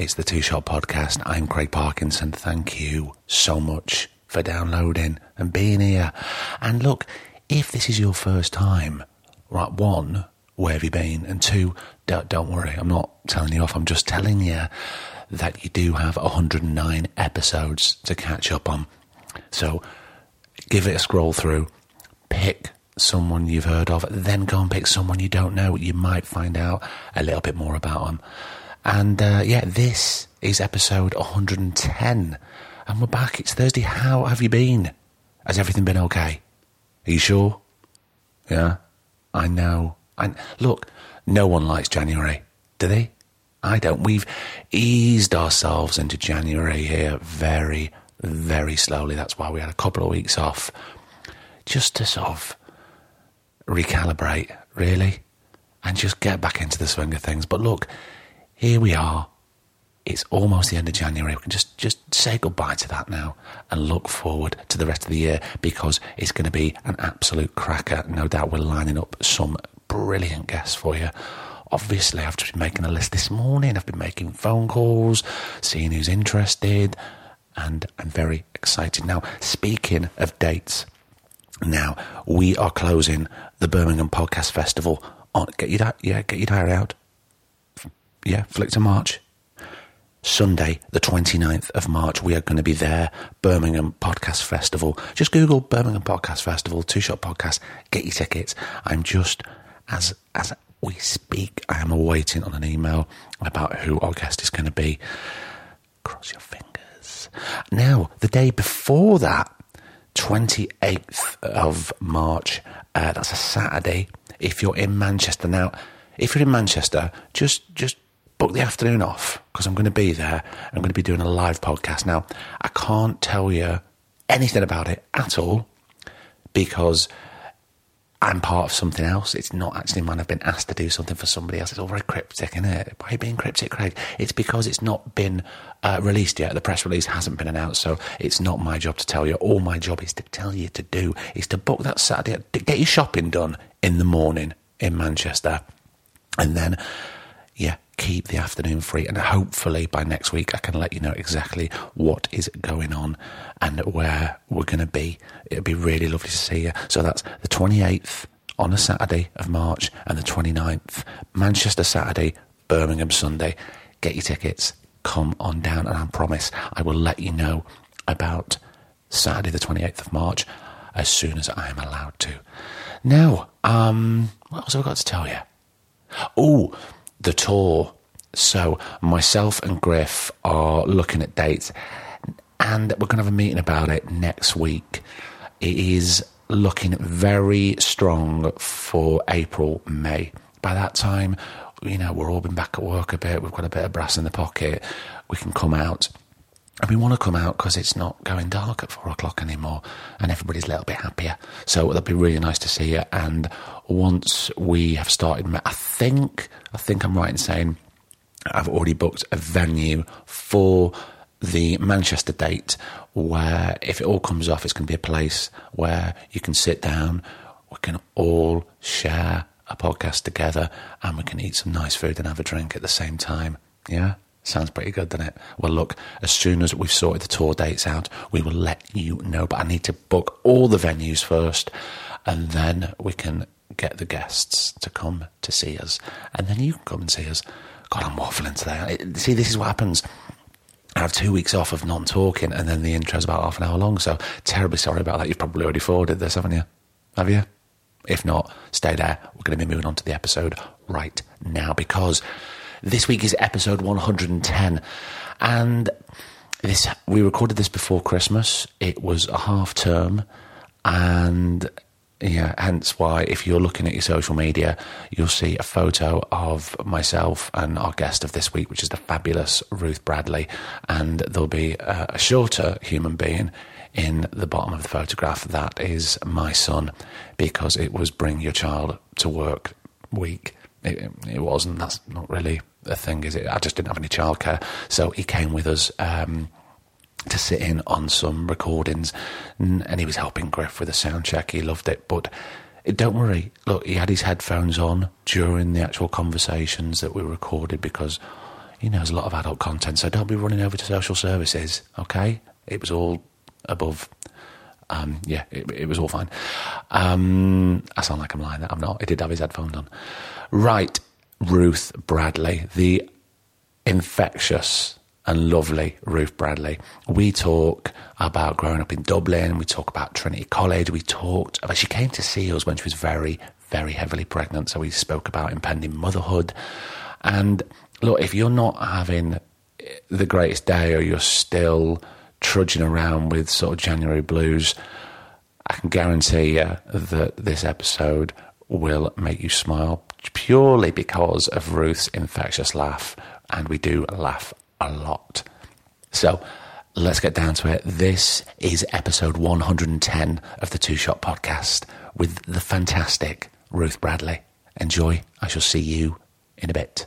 it's the Two Shot Podcast. I'm Craig Parkinson. Thank you so much for downloading and being here. And look, if this is your first time, right, one, where have you been? And two, don't, don't worry, I'm not telling you off. I'm just telling you that you do have 109 episodes to catch up on. So give it a scroll through, pick someone you've heard of, then go and pick someone you don't know. You might find out a little bit more about them. And uh, yeah, this is episode 110. And we're back. It's Thursday. How have you been? Has everything been okay? Are you sure? Yeah, I know. And look, no one likes January, do they? I don't. We've eased ourselves into January here very, very slowly. That's why we had a couple of weeks off just to sort of recalibrate, really, and just get back into the swing of things. But look, here we are. It's almost the end of January. We can just, just say goodbye to that now and look forward to the rest of the year because it's going to be an absolute cracker. No doubt we're lining up some brilliant guests for you. Obviously, I've just been making a list this morning. I've been making phone calls, seeing who's interested, and I'm very excited. Now, speaking of dates, now we are closing the Birmingham Podcast Festival on. Get your yeah, get your diary out. Yeah, flick to March. Sunday, the 29th of March, we are going to be there. Birmingham Podcast Festival. Just Google Birmingham Podcast Festival, Two Shot Podcast. Get your tickets. I'm just as as we speak. I am awaiting on an email about who our guest is going to be. Cross your fingers. Now, the day before that, 28th of March, uh, that's a Saturday. If you're in Manchester now, if you're in Manchester, just just book the afternoon off because I'm going to be there. I'm going to be doing a live podcast. Now, I can't tell you anything about it at all because I'm part of something else. It's not actually mine. I've been asked to do something for somebody else. It's all very cryptic, isn't it? Why are you being cryptic, Craig? It's because it's not been uh, released yet. The press release hasn't been announced, so it's not my job to tell you. All my job is to tell you to do is to book that Saturday, get your shopping done in the morning in Manchester, and then, keep the afternoon free. And hopefully by next week, I can let you know exactly what is going on and where we're going to be. It'll be really lovely to see you. So that's the 28th on a Saturday of March and the 29th, Manchester Saturday, Birmingham Sunday. Get your tickets, come on down, and I promise I will let you know about Saturday, the 28th of March, as soon as I am allowed to. Now, um, what else have I got to tell you? Oh, the tour. So myself and Griff are looking at dates, and we're going to have a meeting about it next week. It is looking very strong for April, May. By that time, you know, we're all been back at work a bit. We've got a bit of brass in the pocket. We can come out. And we want to come out because it's not going dark at four o'clock anymore and everybody's a little bit happier. So that'll be really nice to see you. And once we have started, I think, I think I'm right in saying I've already booked a venue for the Manchester date where, if it all comes off, it's going to be a place where you can sit down, we can all share a podcast together, and we can eat some nice food and have a drink at the same time. Yeah? Sounds pretty good, doesn't it? Well, look, as soon as we've sorted the tour dates out, we will let you know. But I need to book all the venues first, and then we can get the guests to come to see us. And then you can come and see us. God, I'm waffling today. See, this is what happens. I have two weeks off of non talking, and then the intro's about half an hour long. So, terribly sorry about that. You've probably already forwarded this, haven't you? Have you? If not, stay there. We're going to be moving on to the episode right now because this week is episode 110. And this we recorded this before Christmas. It was a half term and yeah, hence why if you're looking at your social media, you'll see a photo of myself and our guest of this week, which is the fabulous Ruth Bradley, and there'll be a, a shorter human being in the bottom of the photograph. That is my son, because it was bring your child to work week. It, it wasn't. That's not really a thing, is it? I just didn't have any childcare, so he came with us. Um, to sit in on some recordings, and he was helping Griff with a sound check. He loved it, but don't worry. Look, he had his headphones on during the actual conversations that we recorded because he knows a lot of adult content. So don't be running over to social services, okay? It was all above. Um, yeah, it, it, was all fine. Um, I sound like I'm lying. I'm not. He did have his headphones on. Right, Ruth Bradley, the infectious and lovely Ruth Bradley. We talk about growing up in Dublin. We talk about Trinity College. We talked about, she came to see us when she was very, very heavily pregnant. So we spoke about impending motherhood. And look, if you're not having the greatest day or you're still trudging around with sort of January blues, I can guarantee you that this episode will make you smile purely because of Ruth's infectious laugh. And we do laugh a lot. So let's get down to it. This is episode 110 of the Two Shot Podcast with the fantastic Ruth Bradley. Enjoy. I shall see you in a bit.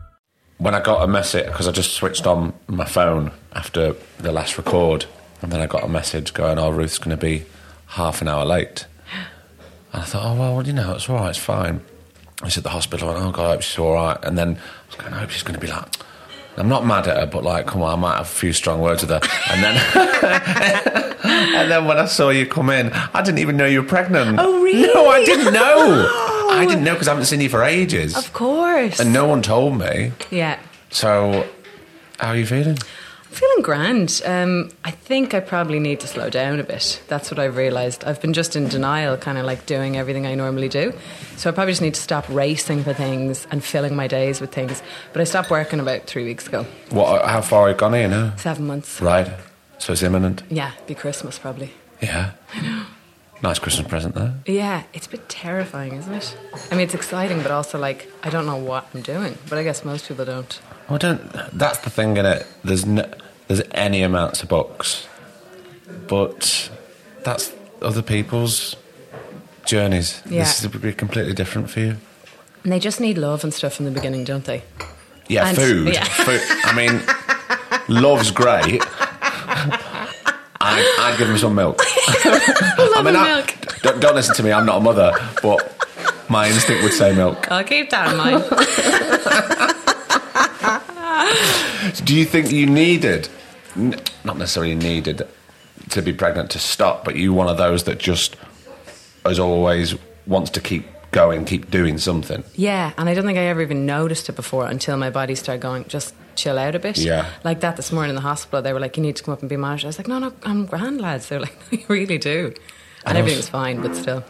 when I got a message because I just switched on my phone after the last record, and then I got a message going, "Oh, Ruth's going to be half an hour late." And I thought, "Oh well, you know, it's all right, it's fine." I was at the hospital, and oh God, I hope she's all right. And then I was going, "I hope she's going to be like." I'm not mad at her, but like, come on, I might have a few strong words with her. And then, and then when I saw you come in, I didn't even know you were pregnant. Oh, really? No, I didn't know. I didn't know because I haven't seen you for ages. Of course. And no one told me. Yeah. So, how are you feeling? I'm feeling grand. Um, I think I probably need to slow down a bit. That's what I've realised. I've been just in denial, kind of like doing everything I normally do. So I probably just need to stop racing for things and filling my days with things. But I stopped working about three weeks ago. What? How far are you gone here now? Seven months. Right. So it's imminent. Yeah, be Christmas probably. Yeah. I know. Nice Christmas present there. Yeah, it's a bit terrifying, isn't it? I mean, it's exciting, but also like I don't know what I'm doing. But I guess most people don't. Well, don't. That's the thing in it. There's no, there's any amounts of books, but that's other people's journeys. Yeah. This would be completely different for you. And they just need love and stuff in the beginning, don't they? Yeah, And- food. yeah. food. I mean, love's great. I'd, I'd give him some milk. I mean, a I- milk. don't, don't listen to me. I'm not a mother, but my instinct would say milk. I'll keep that in mind. Do you think you needed, n- not necessarily needed, to be pregnant to stop, but you one of those that just, as always, wants to keep going, keep doing something? yeah, and I don't think I ever even noticed it before until my body started going, just chill out a bit. Yeah. Like that this morning in the hospital, they were like, you need to come up and be monitored. I was like, no, no, I'm grand, lads. They're like, no, you really do. And I everything was was- fine, but still.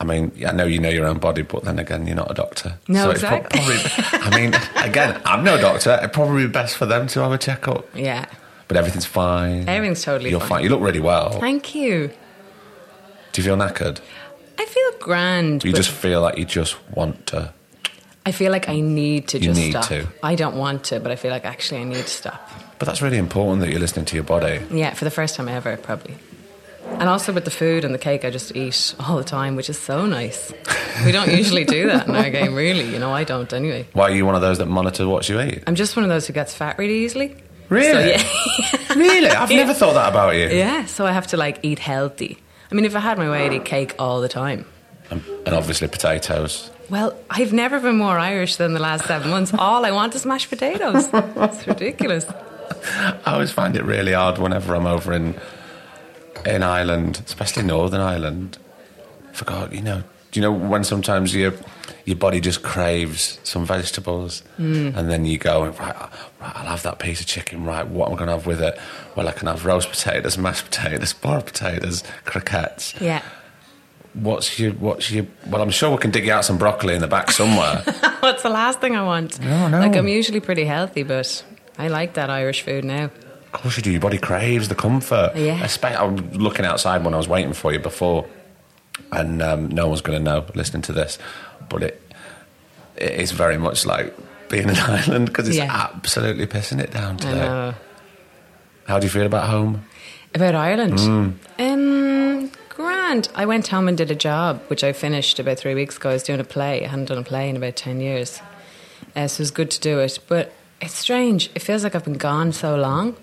I mean, I know you know your own body, but then again, you're not a doctor. No, pro- exactly. probably, I mean, again, I'm no doctor. It'd probably be best for them to have a checkup. Yeah. But everything's fine. Everything's totally You're fine. fine. You look really well. Thank you. Do you feel knackered? I feel grand. You just feel like you just want to. I feel like I need to just need stop. to. I don't want to, but I feel like actually I need to stop. But that's really important that you're listening to your body. Yeah, for the first time ever, probably. And also with the food and the cake, I just eat all the time, which is so nice. We don't usually do that in our game, really. You know, I don't anyway. Why are you one of those that monitor what you eat? I'm just one of those who gets fat really easily. Really? So, yeah. really? I've never thought that about you. yeah, so I have to like eat healthy. I mean, if I had my way, I'd eat cake all the time. And, and obviously potatoes. Well, I've never been more Irish than the last seven months. All I want is mashed potatoes. It's ridiculous. I always find it really odd whenever I'm over in in Ireland, especially Northern Ireland. I forgot, you know, do you know when sometimes your your body just craves some vegetables, Mm. and then you go right, right, I'll have that piece of chicken. Right, what am I going to have with it? Well, I can have roast potatoes, mashed potatoes, boiled potatoes, croquettes. Yeah. What's your what's your? Well, I'm sure we can dig you out some broccoli in the back somewhere. What's the last thing I want? No, no. Like, I'm usually pretty healthy, but I like that Irish food now. Of course you do. Your body craves the comfort. Yeah. I was looking outside when I was waiting for you before, and um, no one's going to know listening to this, but it it is very much like being in Ireland because it's Yeah. absolutely pissing it down today. How do you feel about home? About Ireland? Mm. Um, grand. I went home and did a job, which I finished about three weeks ago. I was doing a play. I hadn't done a play in about 10 years. Uh, so it was good to do it. But it's strange. It feels like I've been gone so long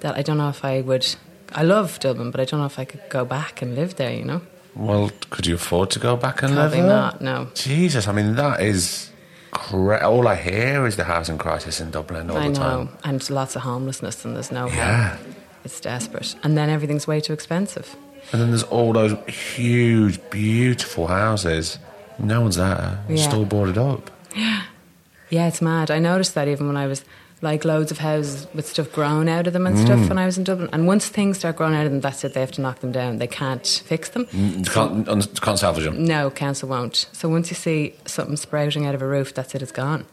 that I don't know if I would. I love Dublin, but I don't know if I could go back and live there, you know? Well, could you afford to go back and Probably live there? not, no. Jesus, I mean that is. Cra- all I hear is the housing crisis in Dublin all I the know. time. And lots of homelessness, and there's no Yeah. help. It's desperate. And then everything's way too expensive. And then there's all those huge, beautiful houses. No one's there. It's Yeah. still boarded up. Yeah, Yeah, it's mad. I noticed that even when I was like loads of houses with stuff grown out of them and stuff mm. when I was in Dublin. And once things start growing out of them, that's it. They have to knock them down. They can't fix them. Mm, you can't, can't salvage them. No, council won't. So once you see something sprouting out of a roof, that's it. It's gone.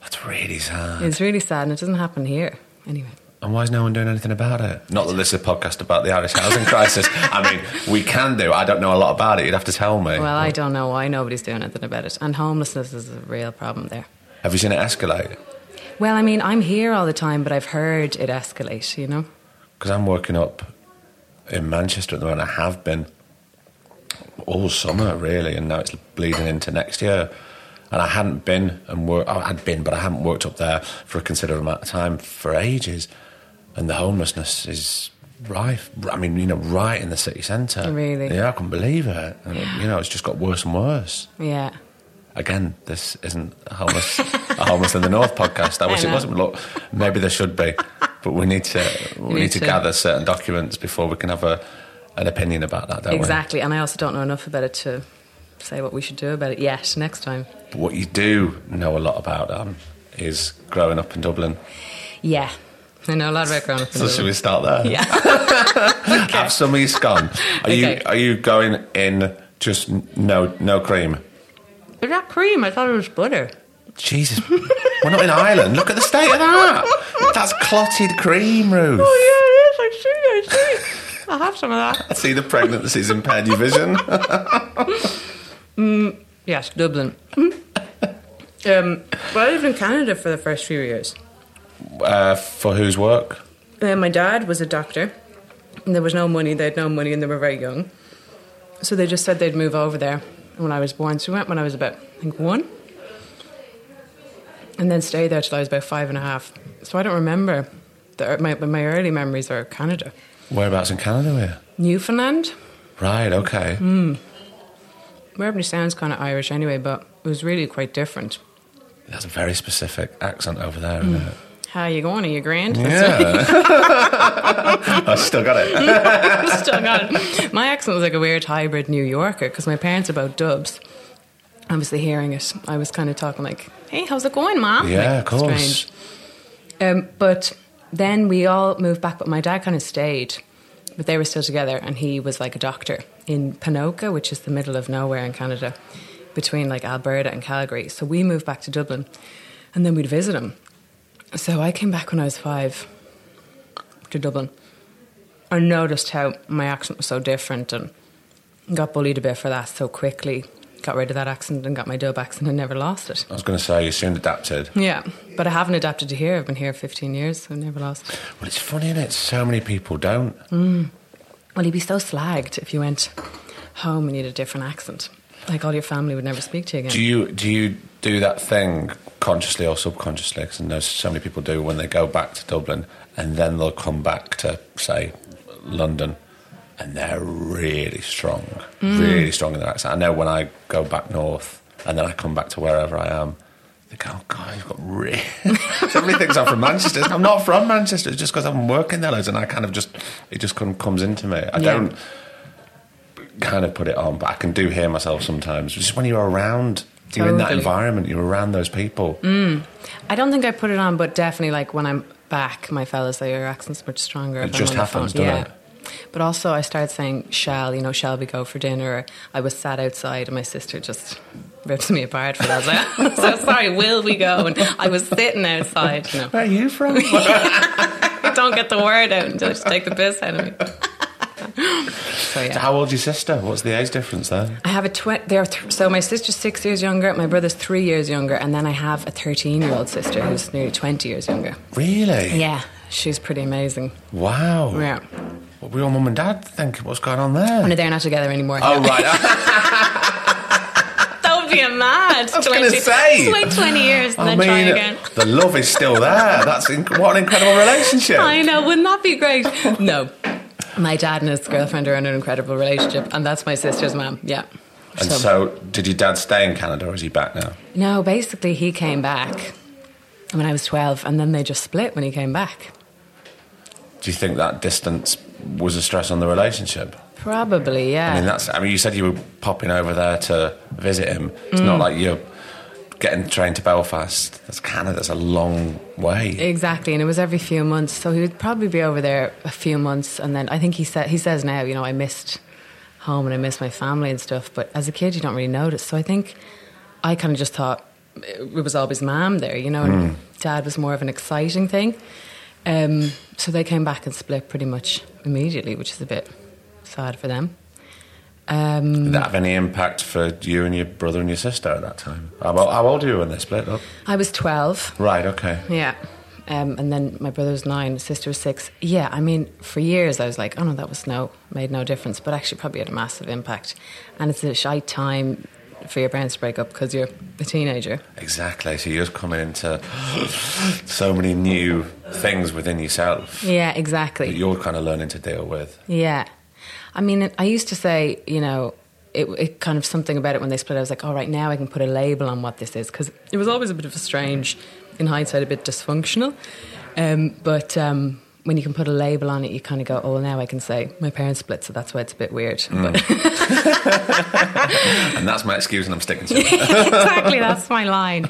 That's really sad. It's really sad, and it doesn't happen here anyway. And why is no one doing anything about it? Not that this is a podcast about the Irish housing crisis. I mean, we can do. I don't know a lot about it. You'd have to tell me. Well, I don't know why nobody's doing anything about it. And homelessness is a real problem there. Have you seen it escalate? Well, I mean, I'm here all the time, but I've heard it escalate. You know. Because I'm working up in Manchester at the moment. I have been all summer, really, and now it's bleeding into next year. And I hadn't been and work. I had been, but I haven't worked up there for a considerable amount of time for ages. And the homelessness is rife. I mean, you know, right in the city centre. Really? Yeah, I couldn't believe it. And you know, it's just got worse and worse. Yeah. Again, this isn't a homeless, a homeless in the north podcast. I wish it wasn't. Look, maybe there should be, but we need to we need, need to, to- gather certain documents before we can have a an opinion about that. Don't Exactly. And I also don't know enough about it to say what we should do about it yet next time. But what you do know a lot about um, is growing up in Dublin. Yeah. I know a lot up in So should we start there? Yeah. Have some of your scone. Are you are you going in just no no cream? Is that cream? I thought it was butter. Jesus, we're not in Ireland. Look at the state of that. That's clotted cream, Ruth. Oh, yeah, it is. I see, I see. I'll have some of that. I see the pregnancies impaired your vision. Yes, Dublin. um, well, I lived in Canada for the first few years. Uh, for whose work? Uh, my dad was a doctor. And there was no money. They had no money and they were very young. So they just said they'd move over there when I was born. So we went when I was about, I think, one. And then stayed there till I was about five and a half. So I don't remember. The, my, my early memories are Canada. Whereabouts in Canada were you? Newfoundland. Right, okay. Everybody sounds kind of Irish anyway, but it was really quite different. That's a very specific accent over there, isn't it? How you going? Are you grand? Yeah. I still got it. Still got it. My accent was like a weird hybrid New Yorker because my parents are both dubs. Obviously, hearing it, I was kind of talking like, "Hey, how's it going, mom?" Yeah, Like, of course. Strange. Um, but then we all moved back, but my dad kind of stayed but they were still together, and he was like a doctor in Ponoka, which is the middle of nowhere in Canada, between like Alberta and Calgary. So we moved back to Dublin, and then we'd visit him. So I came back when I was five to Dublin. I noticed how my accent was so different and got bullied a bit for that so quickly. Got rid of that accent and got my dub accent and never lost it. I was going to say you soon adapted. Yeah, but I haven't adapted to here. I've been here 15 years, so I never lost it. Well, it's funny, isn't it? So many people don't. Mm. Well, you'd be so slagged if you went home and you had a different accent. Like all your family would never speak to you again. Do you do you do that thing consciously or subconsciously? Because I know so many people do when they go back to Dublin and then they'll come back to say London and they're really strong, mm. really strong in their accent. I know when I go back north and then I come back to wherever I am. They go, oh God, you've got really. Somebody thinks I'm from Manchester. I'm not from Manchester. It's just because I'm working there loads, and I kind of just it just kind of comes into me. I Yeah. don't kind of put it on, but I can do hear myself sometimes. Just when you're around, you're in that environment, you're around those people. Mm. I don't think I put it on, but definitely like when I'm back, my fellas say your accent's much stronger. It I'm just happens, doesn't yeah. it? But also, I started saying "shall," you know, "shall we go for dinner?" I was sat outside, and my sister just rips me apart for that. I was like, so sorry, will we go?" And I was sitting outside, you know. Where are you from? Don't get the word out and just take the piss out of me. So yeah. How old's your sister? What's the age difference there? I have a tw- there. Th- so my sister's six years younger, my brother's three years younger, and then I have a thirteen-year-old sister who's nearly twenty years younger. Really? Yeah, she's pretty amazing. Wow. Yeah, What were your mum and dad thinking? What's going on there? Oh, and they're not together anymore. Oh, right. that would be a mad. I was gonna say. wait twenty years and I then try again. the love is still there. That's inc- what an incredible relationship. I know, wouldn't that be great? No, my dad and his girlfriend are in an incredible relationship, and that's my sister's mom. Yeah. And so, did your dad stay in Canada or is he back now? No, basically, he came back when I was 12, and then they just split when he came back. Do you think that distance was a stress on the relationship? Probably, yeah. I mean, that's. I mean, you said you were popping over there to visit him. It's not Mm. like you're getting trained to Belfast. That's Canada. That's a long way. Exactly, and it was every few months. So he would probably be over there a few months, and then I think he said he says now, you know, I missed home and I missed my family and stuff. But as a kid, you don't really notice. So I think I kind of just thought it was always mom there, you know, and dad was more of an exciting thing. Um, so they came back and split pretty much immediately, which is a bit sad for them. Um, Did that have any impact for you and your brother and your sister at that time? How, old- how old were you when they split up? I was twelve. Right. Okay. Yeah. Um, and then my brother was nine, sister was six. Yeah, I mean, for years I was like, oh no, that was no, made no difference, but actually probably had a massive impact. And it's a shy time for your parents to break up because you're a teenager. Exactly. So you're just coming into so many new things within yourself Yeah, that exactly. you're kind of learning to deal with. Yeah. I mean, I used to say, you know, it, it kind of something about it when they split. I was like, all right, now I can put a label on what this is because it was always a bit of a strange, in hindsight, a bit dysfunctional. Um, but um, when you can put a label on it, you kind of go, oh, well, now I can say my parents split, so that's why it's a bit weird. But And that's my excuse, and I'm sticking to it. exactly, that's my line.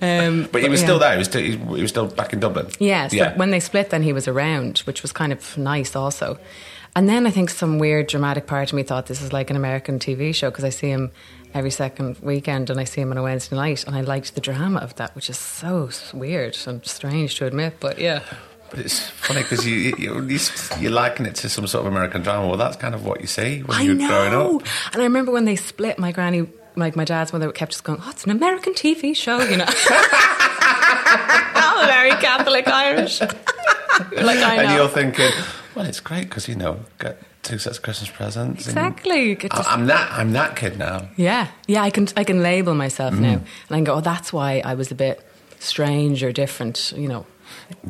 Um, But he was yeah. still there. He was still, he he was still back in Dublin. Yeah, so Yeah. when they split, then he was around, which was kind of nice also. And then I think some weird dramatic part of me thought this is like an American TV show because I see him every second weekend and I see him on a Wednesday night and I liked the drama of that, which is so weird and strange to admit, but yeah. But it's funny because you, you, you, liken it to some sort of American drama. Well, that's kind of what you see when I you're know. growing up. And I remember when they split, my granny, like my dad's mother, kept just going, "Oh, it's an American TV show," you know. I'm oh, very Catholic Irish. Like I know. And you're thinking, well, it's great because you know, get two sets of Christmas presents. exactly. I- I'm that. I'm that kid now. Yeah, yeah, I can I can label myself Mm. now, and I can go, oh, that's why I was a bit strange or different, you know.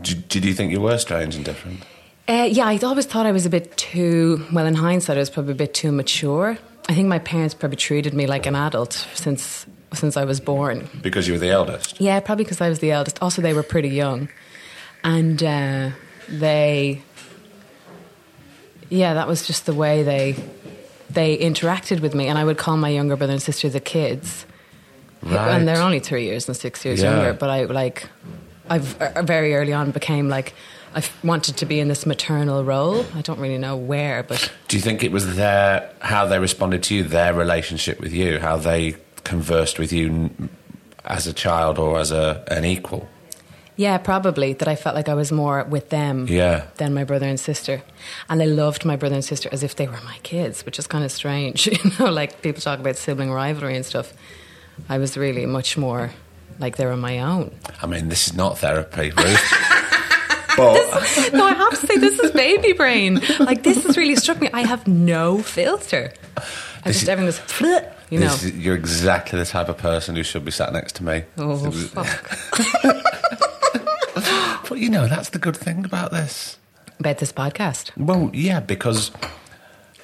Did, did you think you were strange and different? Uh, yeah, I always thought I was a bit too. Well, in hindsight, I was probably a bit too mature. I think my parents probably treated me like an adult since since I was born. Because you were the eldest. Yeah, probably because I was the eldest. Also, they were pretty young, and uh, they. Yeah, that was just the way they they interacted with me, and I would call my younger brother and sister the kids. Right. and they're only three years and six years Yeah. younger. But I like, I've uh, very early on became like, I wanted to be in this maternal role. I don't really know where, but Do you think it was their how they responded to you, their relationship with you, how they conversed with you as a child or as a an equal? Yeah, probably that I felt like I was more with them Yeah. than my brother and sister. And I loved my brother and sister as if they were my kids, which is kind of strange. You know, like people talk about sibling rivalry and stuff. I was really much more like they were my own. I mean, this is not therapy, Ruth. but no, I have to say this is baby brain. Like this has really struck me. I have no filter. I This just is- everything goes, "Flip," you know. this is- you're exactly the type of person who should be sat next to me. Oh fuck! You know, that's the good thing about this. About this podcast. Well, yeah, because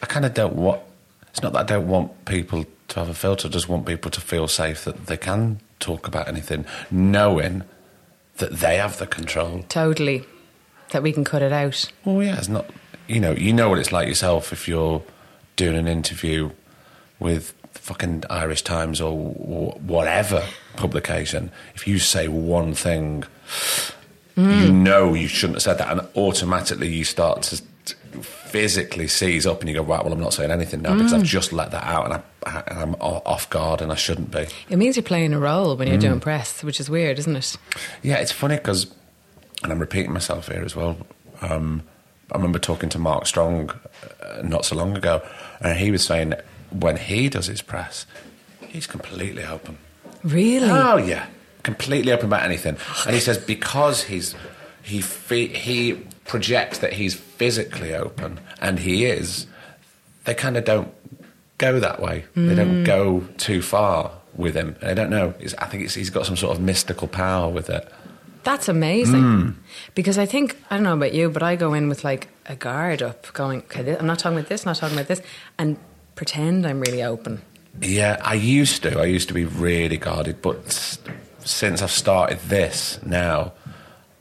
I kind of don't want. It's not that I don't want people to have a filter. I just want people to feel safe that they can talk about anything, knowing that they have the control. Totally. That we can cut it out. Well, yeah, it's not. You know, you know what it's like yourself if you're doing an interview with fucking Irish Times or whatever publication. If you say one thing, you know you shouldn't have said that, and automatically you start to physically seize up, and you go, right, well, I'm not saying anything now because I've just let that out, and, I, I, i'm off guard, and I shouldn't be. It means you're playing a role when you're doing press, which is weird, isn't it? Yeah, it's funny because, and I'm repeating myself here as well. Um, I remember talking to Mark Strong uh, not so long ago, and he was saying when he does his press, he's completely open. Really? Oh yeah, completely open about anything. And he says because he's he he projects that he's physically open, and he is. They kind of don't go that way. They don't go too far with him. I don't know. It's, I think he's got some sort of mystical power with it. That's amazing. Hmm. Because I think, I don't know about you, but I go in with like a guard up, going, okay, this, I'm not talking about this, not talking about this, and pretend I'm really open. Yeah, I used to. I used to be really guarded, but since I've started this now,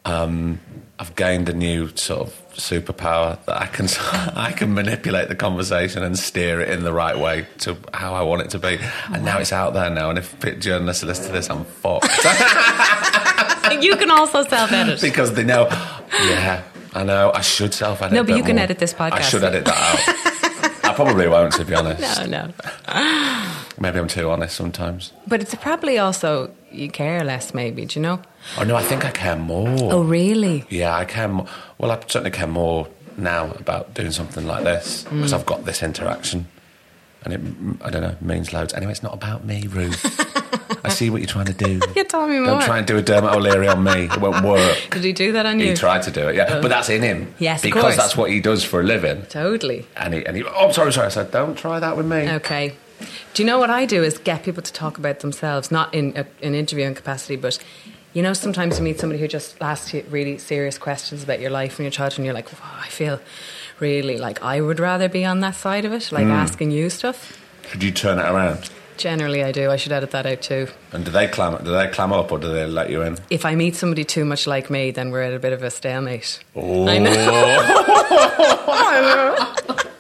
um, I've gained a new sort of superpower that I can I can manipulate the conversation and steer it in the right way to how I want it to be. And now it's out there now, and if journalists listen to this, I'm fucked you can also self edit. because they know. Yeah, I know. I should self edit. No, but you can edit this podcast. I should edit that out. I probably won't, to be honest. No, no. Maybe I'm too honest sometimes. But it's probably also, you care less, maybe, do you know? Oh no, I think I care more. Oh, really? Yeah, I care more. Well, I certainly care more now about doing something like this because Mm. I've got this interaction, and it I don't know means loads. Anyway, it's not about me, Ruth. I see what you're trying to do. Yeah, tell me more. Don't try and do a Dermot O'Leary on me. It won't work. Did he do that on you? He tried to do it, yeah, but that's in him. Yes, because that's what he does for a living. Totally. And he, and he, oh, sorry, sorry. I said, don't try that with me. Okay. Do you know what I do is get people to talk about themselves, not in a, an interviewing capacity, but you know, sometimes you meet somebody who just asks you really serious questions about your life and your childhood, and you're like, wow, I feel really like I would rather be on that side of it, like mm. asking you stuff. Could you turn it around? Generally, I do. I should edit that out too. And do they clam? Do they clam up, or do they let you in? If I meet somebody too much like me, then we're at a bit of a stalemate. Oh. I know. I know,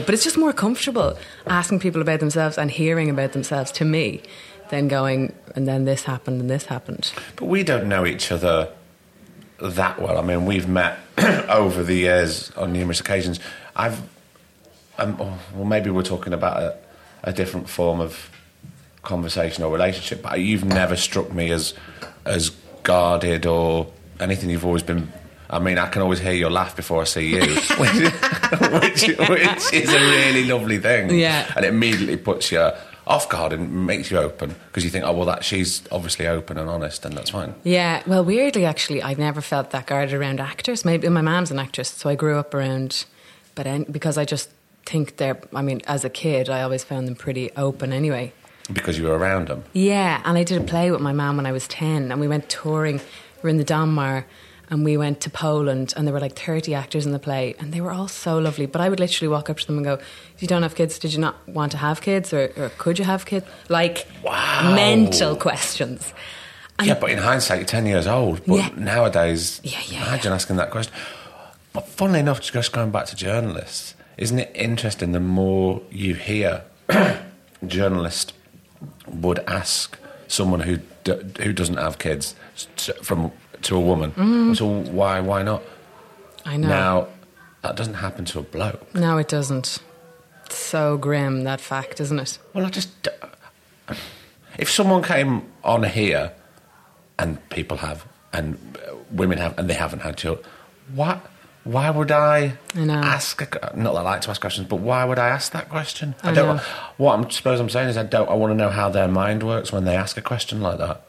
but it's just more comfortable asking people about themselves and hearing about themselves to me than going, and then this happened and this happened. But we don't know each other that well. I mean, we've met over the years on numerous occasions. I've, um, oh, well, maybe we're talking about a, a different form of conversation or relationship, but you've never struck me as as guarded or anything. You've always been. I mean, I can always hear your laugh before I see you, which, which, which is a really lovely thing. Yeah. and it immediately puts you off guard and makes you open because you think, oh well, that she's obviously open and honest, and that's fine. Yeah, well, weirdly, actually, I've never felt that guarded around actors. Maybe my mom's an actress, so I grew up around, but en- because I just think they're, I mean, as a kid, I always found them pretty open anyway. Because you were around them. Yeah, and I did a play with my mom when I was 10, and we went touring. We were in the Donmar, and we went to Poland, and there were like 30 actors in the play, and they were all so lovely. But I would literally walk up to them and go, If you don't have kids, did you not want to have kids? Or, or could you have kids? Like, Wow. mental questions. And yeah, but in hindsight, you're 10 years old. But Yeah. nowadays, Yeah, yeah, imagine asking that question. But funnily enough, just going back to journalists, isn't it interesting the more you hear journalist would ask someone who who doesn't have kids from to a woman. So why why not? I know. Now that doesn't happen to a bloke. No, it doesn't. It's so grim, that fact, isn't it? Well, I just if someone came on here, and people have, and uh, women have, and they haven't had children, what? Why would I, I know. ask? A, not that I like to ask questions, but why would I ask that question? I don't. know. What I'm suppose I'm saying is I don't. I want to know how their mind works when they ask a question like that.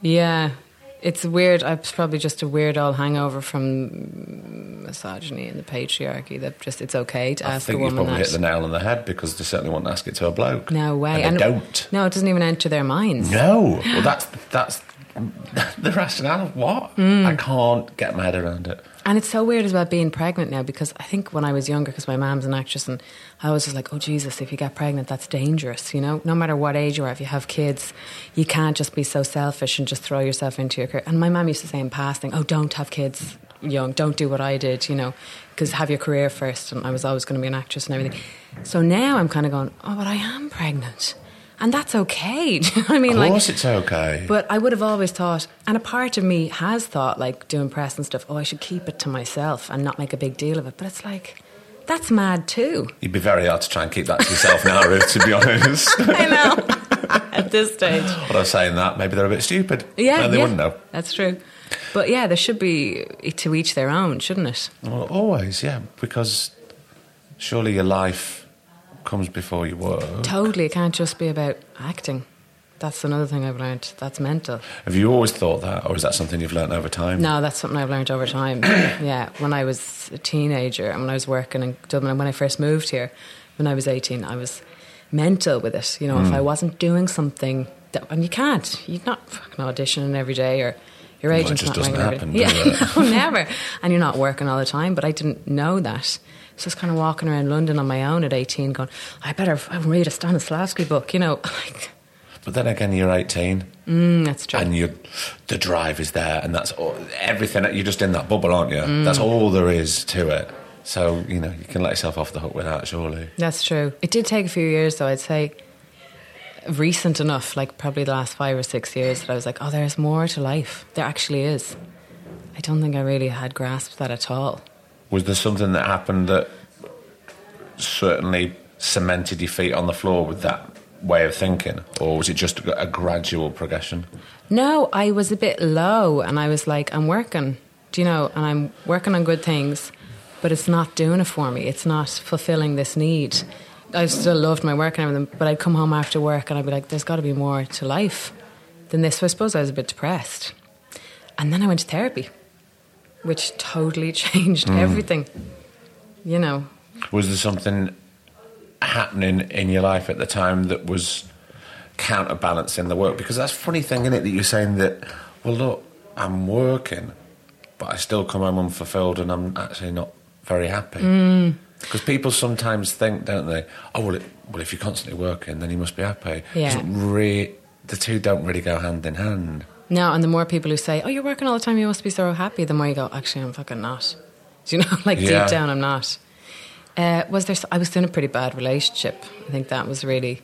Yeah. It's weird. It's probably just a weird old hangover from misogyny and the patriarchy that just it's okay to I ask think a you've woman probably that. hit the nail on the head because they certainly won't ask it to a bloke. No way. And they don't. No, it doesn't even enter their minds. No. Well, that's that's the rationale of what? Mm. I can't get my head around it. And it's so weird as well being pregnant now because I think when I was younger, because my mom's an actress, and I was just like, oh Jesus, if you get pregnant, that's dangerous. You know, no matter what age you are, if you have kids, you can't just be so selfish and just throw yourself into your career. And my mom used to say in passing, oh, don't have kids young, don't do what I did, you know, because have your career first. And I was always going to be an actress and everything. So now I'm kind of going, oh, but I am pregnant. And that's okay. You know what I mean? Of course, it's okay. But I would have always thought, and a part of me has thought, like doing press and stuff, oh, I should keep it to myself and not make a big deal of it. But it's like, that's mad too. You'd be very hard to try and keep that to yourself now, Ruth, to be honest. I know. At this stage. but I was saying that, maybe they're a bit stupid. Yeah. And they yeah, wouldn't know. That's true. But yeah, there should be to each their own, shouldn't it? Well, always, yeah, because surely your life comes before your work. Totally. It can't just be about acting. That's another thing I've learned. That's mental. Have you always thought that, or is that something you've learned over time? No, that's something I've learned over time. yeah, when I was a teenager and when I was working in Dublin and when I first moved here, when I was 18, I was mental with it. You know, Mm. if I wasn't doing something, that, and you can't, you're not fucking auditioning every day or your Well, agent's just not doesn't ringing. Yeah, no, never. And you're not working all the time, but I didn't know that. So I was kind of walking around London on my own at 18 going, I better read a Stanislavski book, you know. Like, But then again, you're 18, mm, that's true. and you, the drive is there, and that's all, everything. You're just in that bubble, aren't you? Mm. That's all there is to it. So you know, you can let yourself off the hook with that, surely. That's true. It did take a few years, though. I'd say recent enough, like probably the last five or six years, that I was like, oh, there's more to life. There actually is. I don't think I really had grasped that at all. Was there something that happened that certainly cemented your feet on the floor with that way of thinking, or was it just a, gradual progression? No, I was a bit low, and I was like, I'm working, do you know, and I'm working on good things, but it's not doing it for me. It's not fulfilling this need. I still loved my work and everything, but I'd come home after work and I'd be like, there's got to be more to life than this. So I suppose I was a bit depressed. And then I went to therapy, which totally changed hmm. everything. You know, Was there something happening in your life at the time that was counterbalancing the work? Because that's a funny thing, isn't it, that you're saying that, well, look, I'm working, but I still come home unfulfilled and I'm actually not very happy. Mm. Because people sometimes think, don't they? Oh well, it, well, if you're constantly working, then you must be happy. Yeah. Re- the two don't really go hand in hand. No, and the more people who say, "Oh, you're working all the time, you must be so happy," the more you go, "Actually, I'm fucking not." Do you know, like Yeah. deep down, I'm not. Uh, was there? I was in a pretty bad relationship. I think that was really.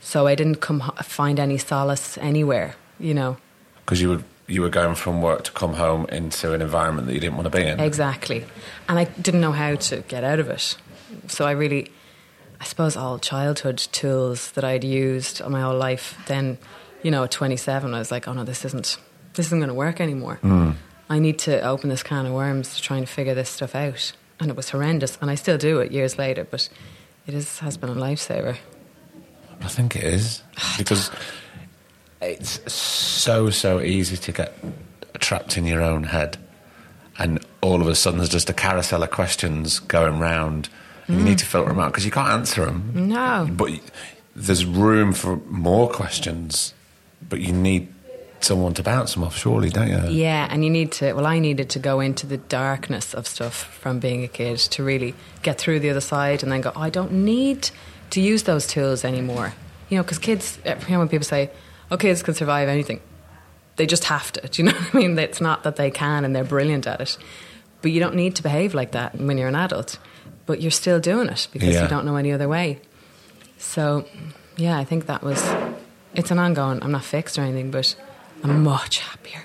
So I didn't come find any solace anywhere. You know, Because you were you were going from work to come home into an environment that you didn't want to be in. exactly, and I didn't know how to get out of it. So I really, I suppose, all childhood tools that I'd used all my whole life. Then, you know, at 27, I was like, "Oh no, this isn't. This isn't going to work anymore." I need to open this can of worms to try and figure this stuff out. And it was horrendous, and I still do it years later, but it is, has been a lifesaver. I think it is because it's so so easy to get trapped in your own head, and all of a sudden there's just a carousel of questions going round. And You need mm. to filter them out because you can't answer them. No. But there's room for more questions, but you need someone to bounce them off, surely, don't you? Yeah, and you need to, well, I needed to go into the darkness of stuff from being a kid to really get through the other side and then go, oh, I don't need to use those tools anymore. You know, because kids, eh, you know, when people say, oh, kids can survive anything, they just have to. Do you know what I mean? It's not that they can and they're brilliant at it. But you don't need to behave like that when you're an adult. But you're still doing it because Yeah. you don't know any other way. So, yeah, I think that was. It's an ongoing. I'm not fixed or anything, but I'm much happier.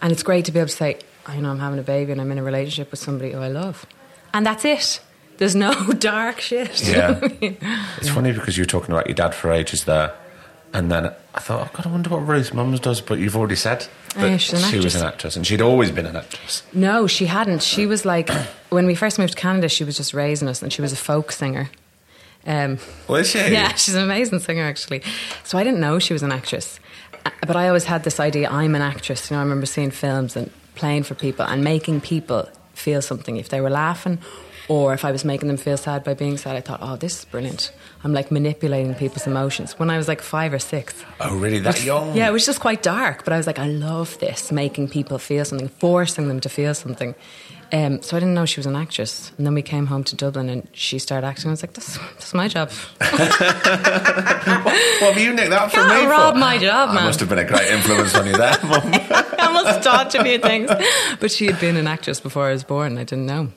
And it's great to be able to say, I know I'm having a baby and I'm in a relationship with somebody who I love. And that's it. There's no dark shit. Yeah. it's funny because you were talking about your dad for ages there. And then I thought, oh God, I wonder what Ruth Mums does. But you've already said Oh, that yeah, she was an actress and she'd always been an actress. No, she hadn't. She was like, when we first moved to Canada, she was just raising us and she was a folk singer. Um, Was she? Yeah, she's an amazing singer, actually. So I didn't know she was an actress. But I always had this idea I'm an actress. You know, I remember seeing films and playing for people and making people feel something. If they were laughing or if I was making them feel sad by being sad, I thought, oh, this is brilliant. I'm like manipulating people's emotions. When I was like five or six, Oh, really? That young? yeah, it was just quite dark, but I was like, I love this, making people feel something, forcing them to feel something. Um, so I didn't know she was an actress. And then we came home to Dublin and she started acting. I was like, this, this is my job. What have you nicked that from Can't me rob for? my job, I must have been a great influence on you there, Mum. I almost taught a few things. But she had been an actress before I was born. I didn't know.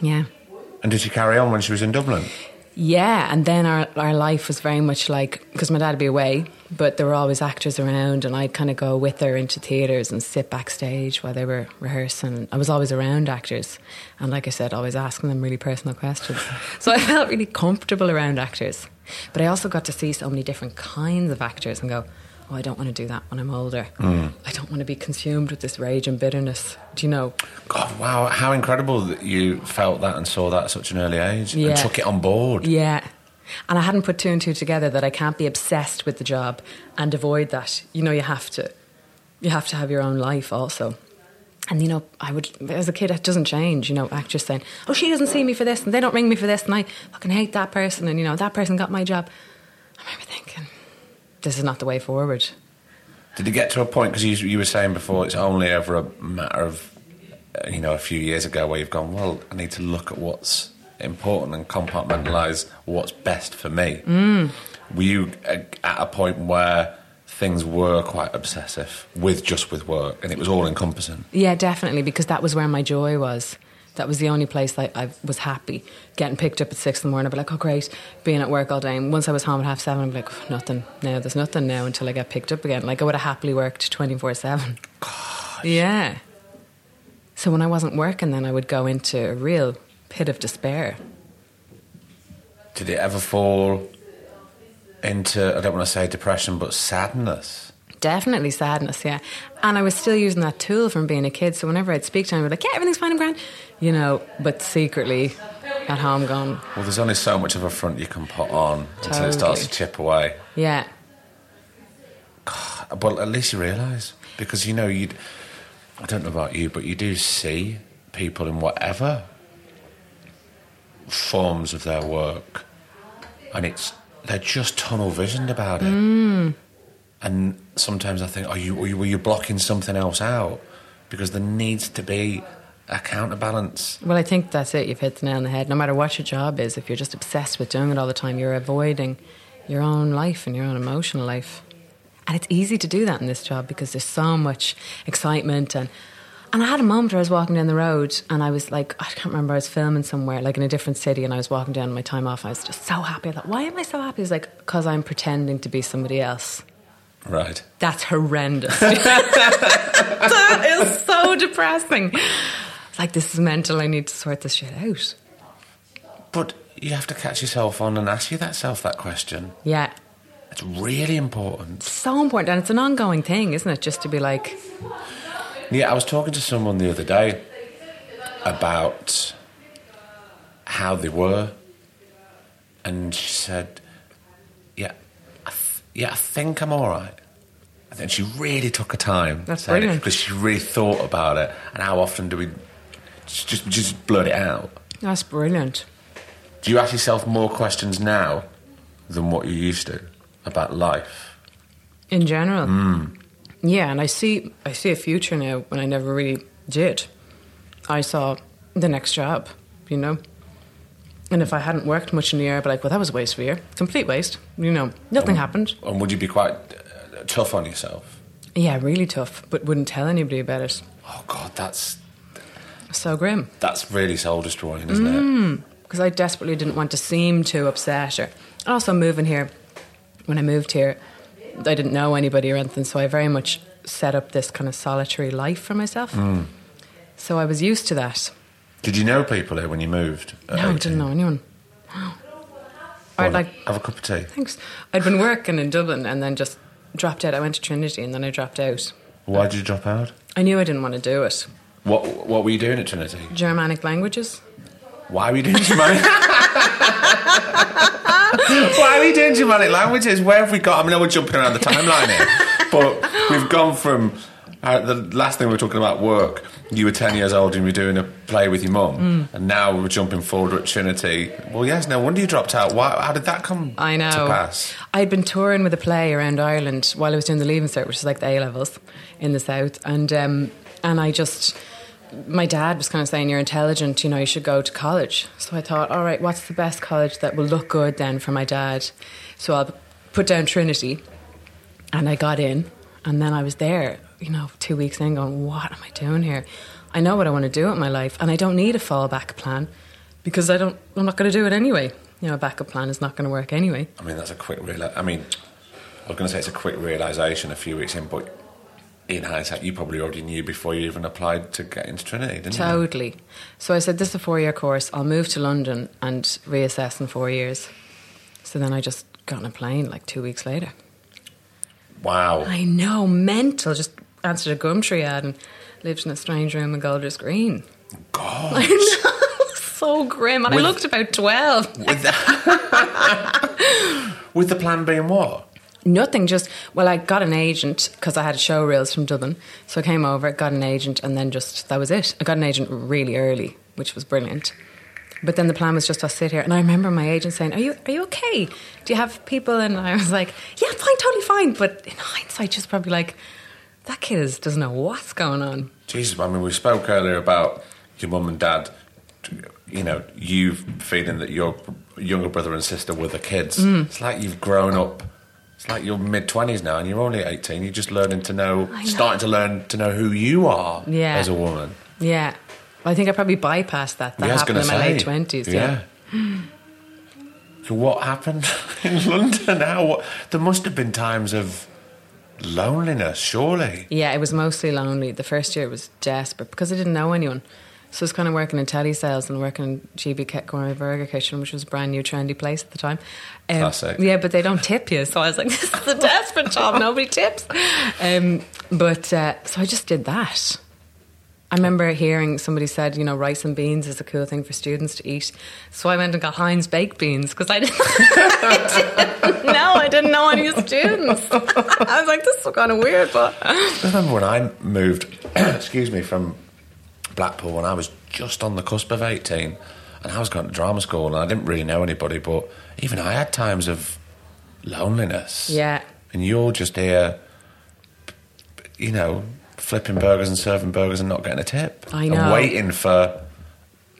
Yeah. And did she carry on when she was in Dublin? Yeah, and then our, our life was very much like because my dad would be away, but there were always actors around, and I'd kind of go with her into theatres and sit backstage while they were rehearsing. I was always around actors, and like I said, always asking them really personal questions. so I felt really comfortable around actors, but I also got to see so many different kinds of actors and go, oh, I don't want to do that when I'm older. Mm. I don't want to be consumed with this rage and bitterness. Do you know? God, wow, how incredible that you felt that and saw that at such an early age Yeah. and took it on board. Yeah. And I hadn't put two and two together that I can't be obsessed with the job and avoid that. You know, you have to you have to have your own life also. And you know, I would as a kid it doesn't change, you know, actress saying, Oh, she doesn't see me for this and they don't ring me for this and I fucking hate that person and you know, that person got my job. I remember thinking, This is not the way forward. Did it get to a point, because you, you were saying before, it's only ever a matter of, uh, you know, a few years ago where you've gone, well, I need to look at what's important and compartmentalise what's best for me. Mm. Were you at a point where things were quite obsessive with just with work and it was all encompassing? Yeah, definitely, because that was where my joy was. That was the only place I, I was happy. Getting picked up at six in the morning, I'd be like, oh, great, being at work all day. And once I was home at half seven, I'd be like, "Oh, nothing now, there's nothing now until I get picked up again. Like, I would have happily worked 24 7. Yeah. So when I wasn't working, then I would go into a real pit of despair. Did it ever fall into, I don't want to say depression, but sadness? Definitely sadness, yeah. And I was still using that tool from being a kid. So whenever I'd speak to him, I'd be like, yeah, everything's fine, I'm grand. You know, but secretly at home gone. Well, there's only so much of a front you can put on until it starts to chip away. yeah, Well, at least you realise because you know you. I don't know about you, but you do see people in whatever forms of their work, and it's they're just tunnel visioned about it. Hmm. And sometimes I think, are you, are you were you blocking something else out? Because there needs to be a counterbalance. Well, I think that's it. You've hit the nail on the head. No matter what your job is, if you're just obsessed with doing it all the time, you're avoiding your own life and your own emotional life. And it's easy to do that in this job because there's so much excitement and and I had a moment where I was walking down the road and I was like, I can't remember, I was filming somewhere, like in a different city, and I was walking down my time off. And I was just so happy. I thought, why am I so happy? It's like, because I'm pretending to be somebody else. Right. That's horrendous. that is so depressing. It's like, this is mental. I need to sort this shit out. But you have to catch yourself on and ask yourself that question. Yeah. It's really important. So important. And it's an ongoing thing, isn't it? Just to be like, Yeah, I was talking to someone the other day about how they were, and she said, "Yeah, I th- yeah, I think I'm all right." And then she really took her time, That's brilliant. because she really thought about it. And how often do we just just blurt it out? that's brilliant. Do you ask yourself more questions now than what you used to about life? In general. Hmm. Yeah, and I see I see a future now when I never really did. I saw the next job, you know. And if I hadn't worked much in the year, I'd be like, well, that was a waste of a year. Complete waste. You know, nothing happened. And would you be quite uh, tough on yourself? Yeah, really tough, but wouldn't tell anybody about it. Oh God, that's So grim. that's really soul destroying, isn't it? because I desperately didn't want to seem too upset. Or also moving here, when I moved here, I didn't know anybody or anything, so I very much set up this kind of solitary life for myself. Hmm. So I was used to that. Did you know people here when you moved? No, I didn't know anyone. I'd like have a cup of tea. thanks. I'd been working in Dublin and then just dropped out. I went to Trinity and then I dropped out. Why did you drop out? I knew I didn't want to do it. What What were you doing at Trinity? Germanic languages. Why were you doing Germanic? Why are we doing Germanic languages? Where have we got? I mean, we're jumping around the timeline here, but we've gone from uh, the last thing we were talking about work. You were ten years old and you were doing a play with your mum, Mm. and now we're jumping forward at Trinity. Well, yes, no wonder you dropped out. Why? How did that come I know. to pass? I'd been touring with a play around Ireland while I was doing the Leaving Cert, which is like the A levels in the south, and um, and I just. My dad was kind of saying, You're intelligent, you know, you should go to college. So I thought, All right, what's the best college that will look good then for my dad? So I'll put down Trinity. And I got in, and then I was there, you know, two weeks in, going, What am I doing here? I know what I want to do with my life, and I don't need a fallback plan because I don't, I'm not going to do it anyway. You know, a backup plan is not going to work anyway. I mean, that's a quick real. I mean, I was going to say it's a quick realization a few weeks in, but in hindsight, you probably already knew before you even applied to get into Trinity, didn't you? Totally. So I said, this is a four year course. I'll move to London and reassess in four years. So then I just got on a plane like two weeks later. Wow. I know, mental. Just answered a Gumtree ad and lived in a strange room in Golders Green. God. I know, so grim. And I looked about 12. With the, with the plan being what? Nothing, just, well, I got an agent because I had show reels from Dublin. So I came over, got an agent, and then just, that was it. I got an agent really early, which was brilliant. But then the plan was just to sit here. And I remember my agent saying, Are you, are you okay? Do you have people? And I was like, Yeah, fine, totally fine. But in hindsight, just probably like, That kid is, doesn't know what's going on. Jesus, I mean, we spoke earlier about your mum and dad. You know, you feeling that your younger brother and sister were the kids. Mm. It's like you've grown up. It's like you're mid twenties now, and you're only eighteen. You're just learning to know, know. starting to learn to know who you are Yeah. as a woman. Yeah. I think I probably bypassed that. That Yeah, happened in my say, late 20s. Yeah. So what happened in London? How? What, there must have been times of loneliness, surely. Yeah, it was mostly lonely. The first year was desperate because I didn't know anyone. So I was kind of working in telly sales and working in GB Gourmet Burger Kitchen, which was a brand new trendy place at the time. Um, Classic. Yeah, but they don't tip you. So I was like, this is a desperate job. Nobody tips. Um, but uh, so I just did that. I remember hearing somebody said, you know, rice and beans is a cool thing for students to eat. So I went and got Heinz baked beans because I didn't, I didn't know. I didn't know any students. I was like, this is kind of weird, but I remember when I moved, excuse me, from Blackpool when I was just on the cusp of 18 and I was going to drama school and I didn't really know anybody, but even I had times of loneliness. yeah. And you're just here, you know, flipping burgers and serving burgers and not getting a tip. I And know. waiting for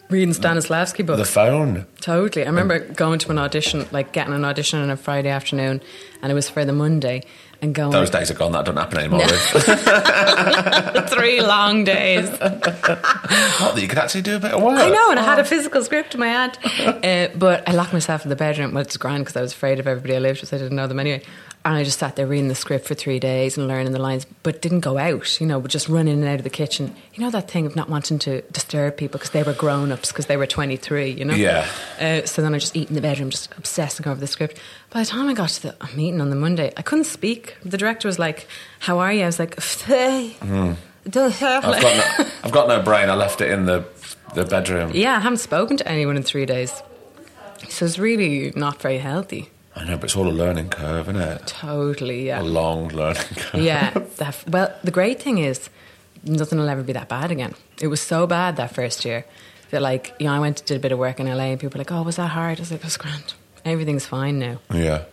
Reading Stanislavski books. the phone. Totally. I remember going to an audition, like getting an audition on a Friday afternoon, and it was for the Monday, and going Those days are gone. That doesn't happen anymore. Ruth. three long days. Not that you could actually do a bit of work. I know, and I had a physical script in my hand, uh, but I locked myself in the bedroom. Well, it's grand because I was afraid of everybody I lived with. I didn't know them anyway. And I just sat there reading the script for three days and learning the lines, but didn't go out, you know, but just run in and out of the kitchen. You know that thing of not wanting to disturb people because they were grown ups, because they were 23, you know? Yeah. Uh, so then I just eat in the bedroom, just obsessing over the script. By the time I got to the meeting on the Monday, I couldn't speak. The director was like, How are you? I was like, "Hey." Hmm. I've got, no, I've got no brain. I left it in the the bedroom. Yeah, I haven't spoken to anyone in three days. So it's really not very healthy. I know, but it's all a learning curve, isn't it? Totally, yeah. A long learning curve. Yeah. That, well, the great thing is, nothing will ever be that bad again. It was so bad that first year that, like, you know, I went and did a bit of work in LA and people were like, oh, was that hard? I was like, it was grand. Everything's fine now. Yeah.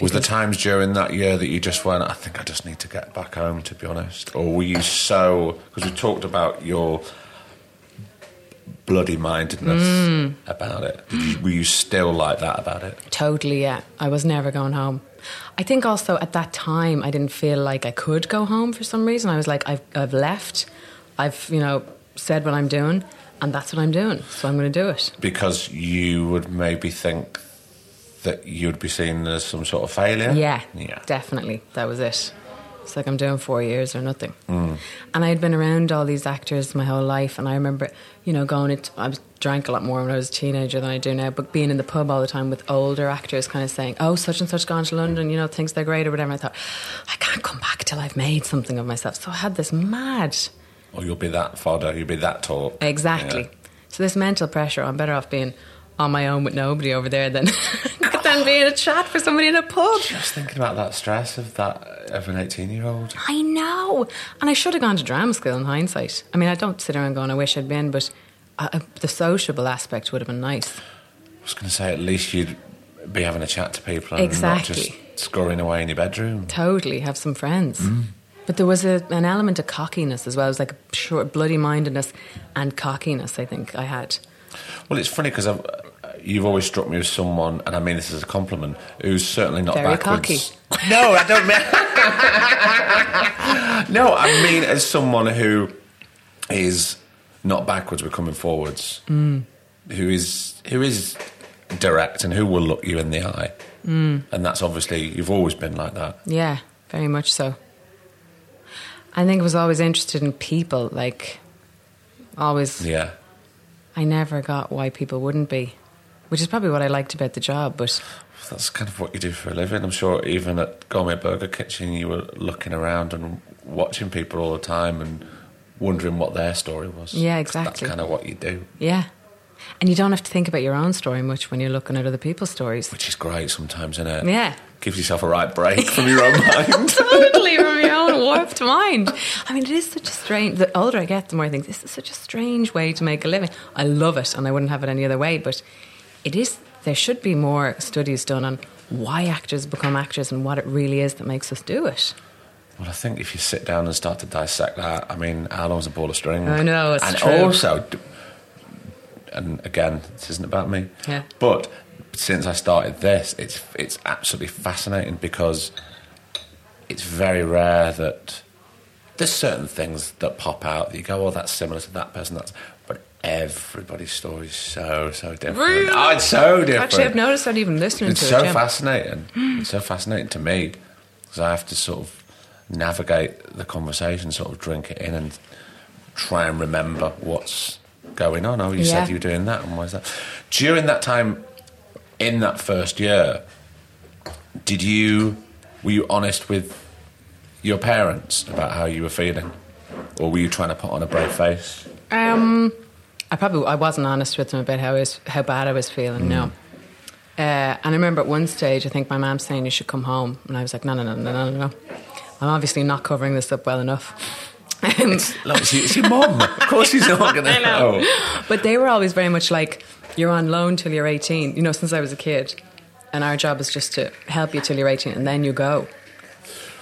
Was there times during that year that you just went, I think I just need to get back home, to be honest? Or were you so. Because we talked about your bloody mindedness Mm. about it. Did you, were you still like that about it? Totally, yeah. I was never going home. I think also at that time I didn't feel like I could go home for some reason. I was like, I've, I've left, I've, you know, said what I'm doing, and that's what I'm doing, so I'm going to do it. Because you would maybe think that you'd be seen as some sort of failure? Yeah, Yeah. definitely. That was it. It's like I'm doing four years or nothing. Mm. And I had been around all these actors my whole life, and I remember, you know, going. Into, I was drank a lot more when I was a teenager than I do now, but being in the pub all the time with older actors, kind of saying, "Oh, such and such gone to London," you know, thinks they're great or whatever. I thought, I can't come back till I've made something of myself. So I had this mad, Or you'll be that fodder, you'll be that tall. exactly. Yeah. So this mental pressure, I'm better off being on my own with nobody over there than than being a chat for somebody in a pub. Just thinking about that stress of that of an eighteen-year-old. I know. And I should have gone to drama school in hindsight. I mean, I don't sit around going, I wish I'd been, but uh, uh, the sociable aspect would have been nice. I was going to say, at least you'd be having a chat to people and Exactly. not just scoring away in your bedroom. Totally, have some friends. But there was a, an element of cockiness as well. It was like a short, bloody mindedness and cockiness, I think I had. Well, it's funny because you've always struck me as someone, and I mean this as a compliment, who's certainly not Very backwards. No, I don't mean. no, I mean as someone who is not backwards but coming forwards, Mm. who is who is direct and who will look you in the eye, mm. and that's obviously you've always been like that. Yeah, very much so. I think I was always interested in people, like, always. Yeah. I never got why people wouldn't be, which is probably what I liked about the job, but. That's kind of what you do for a living. I'm sure even at Gourmet Burger Kitchen, you were looking around and watching people all the time and wondering what their story was. Yeah, exactly. That's kind of what you do, Yeah. And you don't have to think about your own story much when you're looking at other people's stories. which is great sometimes, isn't it? Yeah. Gives yourself a right break from your own mind. totally from your own warped mind. I mean, it is such a strange. The older I get, the more I think this is such a strange way to make a living. I love it, and I wouldn't have it any other way. But it is. There should be more studies done on why actors become actors and what it really is that makes us do it. Well, I think if you sit down and start to dissect that, I mean, how long's a ball of string? I know, it's true. and true. also, and again, this isn't about me, Yeah. but since I started this, it's it's absolutely fascinating because it's very rare that there's certain things that pop out that you go, oh, that's similar to that person. That's everybody's story is so so different. Really? Oh, it's so different. Actually, I've noticed that even listening It's to so it. fascinating. it's so fascinating to me because I have to sort of navigate the conversation, sort of drink it in, and try and remember what's going on. Oh, you Yeah. said you were doing that, and why is that? During that time, in that first year, did you were you honest with your parents about how you were feeling, or were you trying to put on a brave face? Um, I probably I wasn't honest with them about how I was, how bad I was feeling. No. Uh, and I remember at one stage, I think my mum saying you should come home, and I was like, no, no, no, no, no, no. I'm obviously not covering this up well enough. Look, it's, it's your mum. Of course, she's not going to know. know. But they were always very much like, you're on loan till you're 18, you know, since I was a kid. And our job is just to help you till you're 18 and then you go.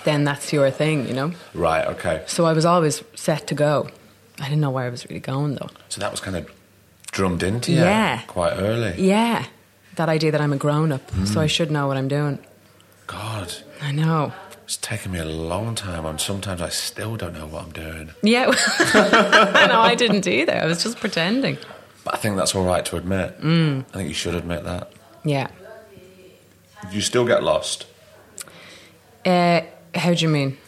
Then that's your thing, you know? Right. Okay. So I was always set to go. I didn't know where I was really going though. So that was kind of drummed into you Yeah. quite early. Yeah. That idea that I'm a grown up, so Mm. I should know what I'm doing. God, I know. it's taken me a long time, and sometimes I still don't know what I'm doing. Yeah. I know, I didn't either. I was just pretending. But I think that's all right to admit. Mm. I think you should admit that. Yeah. You still get lost Uh, how do you mean?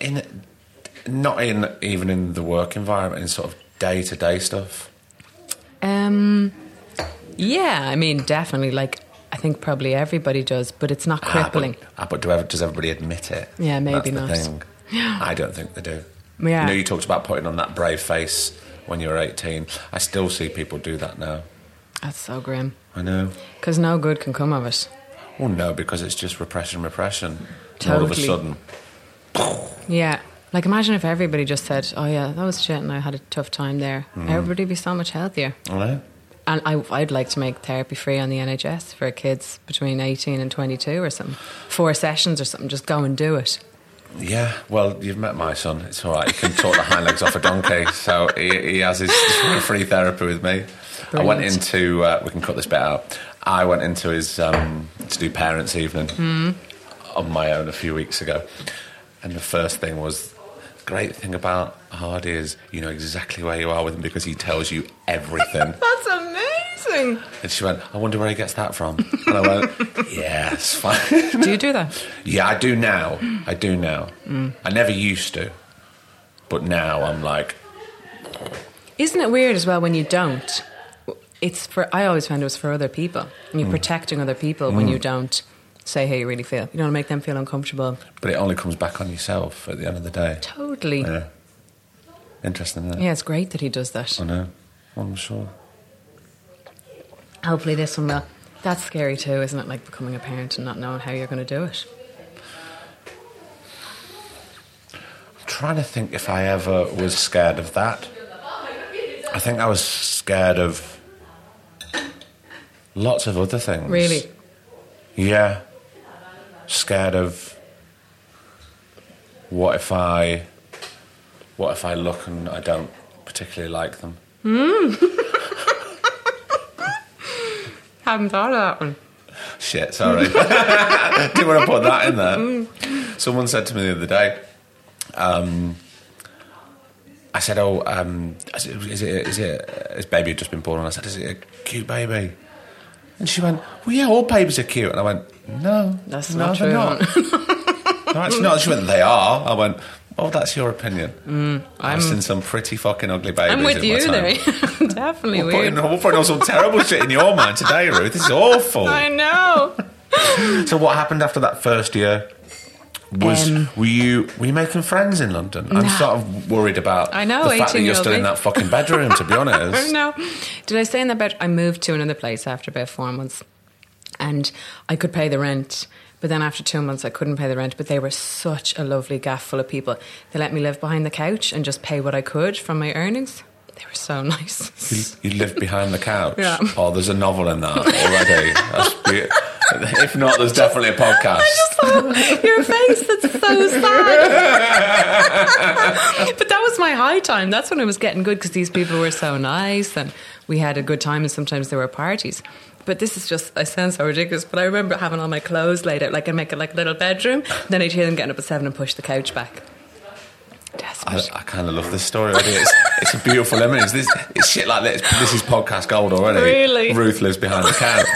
in, not in even in the work environment, in sort of day to day stuff. Um, yeah, I mean, definitely. Like, I think probably everybody does, but it's not Ah, crippling. but, ah, but do ever, does everybody admit it? Yeah, maybe That's not. I don't think they do. Yeah. You know, you talked about putting on that brave face when you were 18. I still see people do that now. That's so grim. I know. Because no good can come of it. Well, no, because it's just repression, repression. And all of a sudden, Yeah. Like, imagine if everybody just said, oh, yeah, that was shit and I had a tough time there. Mm. Everybody would be so much healthier. Know. And I, I'd like to make therapy free on the NHS for kids between 18 and 22 or something. Four sessions or something. Just go and do it. Yeah, well, you've met my son. It's all right. He can talk the hind legs off a donkey. So he, he has his free therapy with me. I went into, uh, we can cut this bit out. I went into his, um, to do parents' evening Hmm. on my own a few weeks ago. And the first thing was, great thing about Hardy is you know exactly where you are with him because he tells you everything. That's amazing. amazing. And she went, I wonder where he gets that from. And I went, yeah, it's fine. Do you do that? yeah, I do now. I do now. I never used to. But now I'm like, Isn't it weird as well when you don't? It's for. I always found it was for other people, and you're mm. protecting other people when you mm. don't say how you really feel. You don't want to make them feel uncomfortable. but it only comes back on yourself at the end of the day. Totally. Yeah. Interesting, isn't it? Yeah, it's great that he does that. I know. I'm sure. Hopefully, this one will. That's scary too, isn't it? Like becoming a parent and not knowing how you're going to do it. I'm trying to think if I ever was scared of that. I think I was scared of lots of other things. Really? Yeah. Scared of what if I what if I look and I don't particularly like them? Haven't thought of that one. Shit, sorry. Didn't want to put that in there. Someone said to me the other day, um, I said, "Oh, um, is it, is it, is baby had just been born?" And I said, "Is it a cute baby?" And she went, "Well, yeah, all babies are cute." And I went, "No, That's no, not they're true. Not. no, actually not." She went, "They are." I went, "Oh, that's your opinion." Mm, I've seen some pretty fucking ugly babies. I'm with you time. Definitely We're weird. putting, we're putting all some terrible shit in your mind today, Ruth. This is awful. I know. So what happened after that first year? Was Um, were you were you making friends in London? I'm sort of worried about I know, the fact that you're still in that fucking bedroom. To be honest. Know. Did I stay in that bed? I moved to another place after about four months, and I could pay the rent. But then after two months, I couldn't pay the rent. But they were such a lovely gaff full of people. They let me live behind the couch and just pay what I could from my earnings. They were so nice. you, you live behind the couch. Yeah. Oh, there's a novel in that already. If not, there's definitely a podcast. Your face, that's so sad. but that was my high time. That's when it was getting good because these people were so nice and we had a good time and sometimes there were parties. But this is just, I sound so ridiculous, but I remember having all my clothes laid out, like I make it like a little bedroom. Then I'd hear them getting up at seven and push the couch back. I, Desperate. I kind of love this story already. It's, it's a beautiful image. This it's shit like this. This is podcast gold already. Really? Ruth lives behind the couch.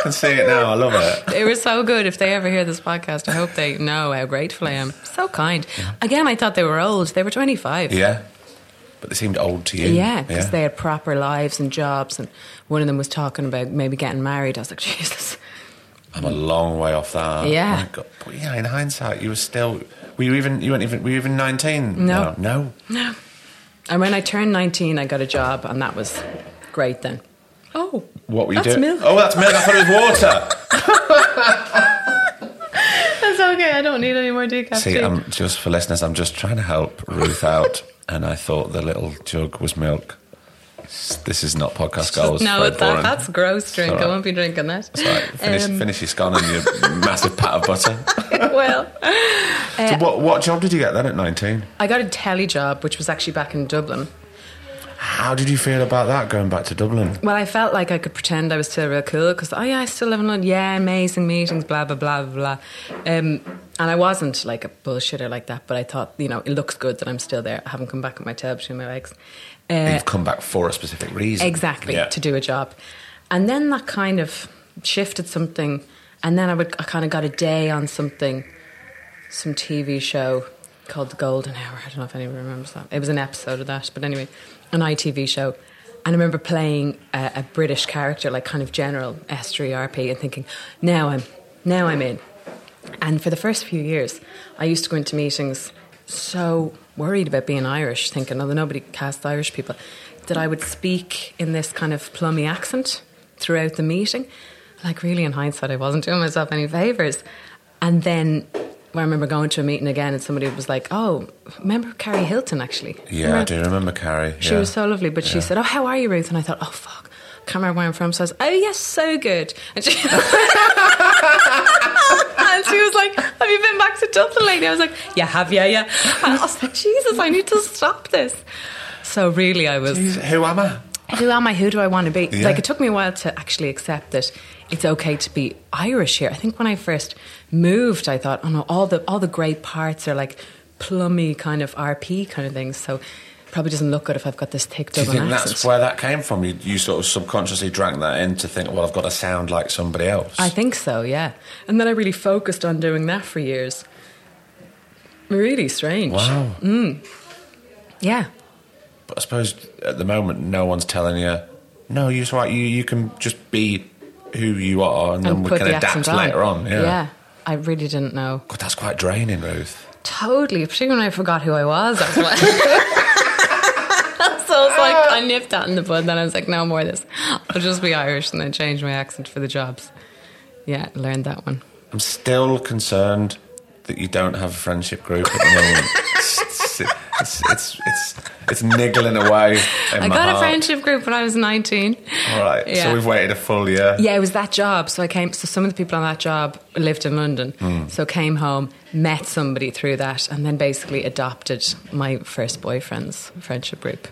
I can see it now. I love it. They were so good. If they ever hear this podcast, I hope they know how grateful I am. So kind. Again, I thought they were old. They were 25. Yeah, but they seemed old to you. Yeah, because they had proper lives and jobs, and one of them was talking about maybe getting married. I was like, Jesus. I'm a long way off that. Yeah. But yeah, in hindsight, you were still. Were you even? You weren't even. Were you even 19? No. No. No. And when I turned 19, I got a job, and that was great then. Oh. What were you That's doing? milk. Oh, that's milk. I thought it was water. That's okay. I don't need any more decaf. See, tea. I'm just for listeners. I'm just trying to help Ruth out, and I thought the little jug was milk. This is not podcast goals. no, that, that's gross drink. It's all I won't be drinking that. It's. Finish, Um, finish your scone and your massive pat of butter. well, So what, what job did you get then at 19? I got a telly job, which was actually back in Dublin. How did you feel about that going back to Dublin? Well, I felt like I could pretend I was still real cool because, oh yeah, I still live in London. Yeah, amazing meetings, blah, blah, blah, blah, blah. Um, and I wasn't like a bullshitter like that, but I thought, you know, it looks good that I'm still there. I haven't come back with my tail between my legs. Uh, You've come back for a specific reason. exactly, Yeah. to do a job. And then that kind of shifted something. And then I, would, I kind of got a day on something, some TV show called The Golden Hour. I don't know if anyone remembers that. It was an episode of that. But anyway, an ITV show. And I remember playing a, a British character, like kind of general S3RP, and thinking, now I'm, now I'm in. And for the first few years, I used to go into meetings so worried about being Irish, thinking, oh, nobody casts Irish people, that I would speak in this kind of plummy accent throughout the meeting. Like, really, in hindsight, I wasn't doing myself any favours. And then I remember going to a meeting again, and somebody was like, oh, remember Carrie Hilton, actually? Yeah, Remember- I do remember Carrie. she yeah. was so lovely, but she said, "Oh, how are you, Ruth?" And I thought, "Oh, fuck, can't remember where I'm from." So I was, "Oh, yes, so good." And she, and she was like, "Have you been back to Dublin lately?" I was like, "Yeah, have you? Yeah." And I was like, "Jesus, I need to stop this." So really, I was. Jeez, Who am I? Who am I? Who do I want to be? Yeah. Like, it took me a while to actually accept that it's okay to be Irish here. I think when I first moved, I thought, oh no, all the all the great parts are like plummy kind of RP kind of things. So Probably doesn't look good if I've got this thick Do you think accent. that's where that came from? You, you sort of subconsciously drank that in to think, well, I've got to sound like somebody else. I think so, yeah. And then I really focused on doing that for years. Really strange. Wow. Mm. Yeah. But I suppose at the moment, no one's telling you, no, you're right. You you can just be who you are, and then And we can the adapt accent later on. Yeah. Yeah. I really didn't know. God, that's quite draining, Ruth. Totally, particularly when I forgot who I was. That's why. so it's like I nipped that in the bud. Then I was like, no more of this. I'll just be Irish and then change my accent for the jobs. Yeah, learned that one. I'm still concerned that you don't have a friendship group at the moment. it's, it's, it's, it's, it's niggling away. I got a friendship group when I was 19. All right, so we've waited a full year. Yeah, it was that job. So I came. So some of the people on that job lived in London. Hmm. So came home, met somebody through that, and then basically adopted my first boyfriend's friendship group,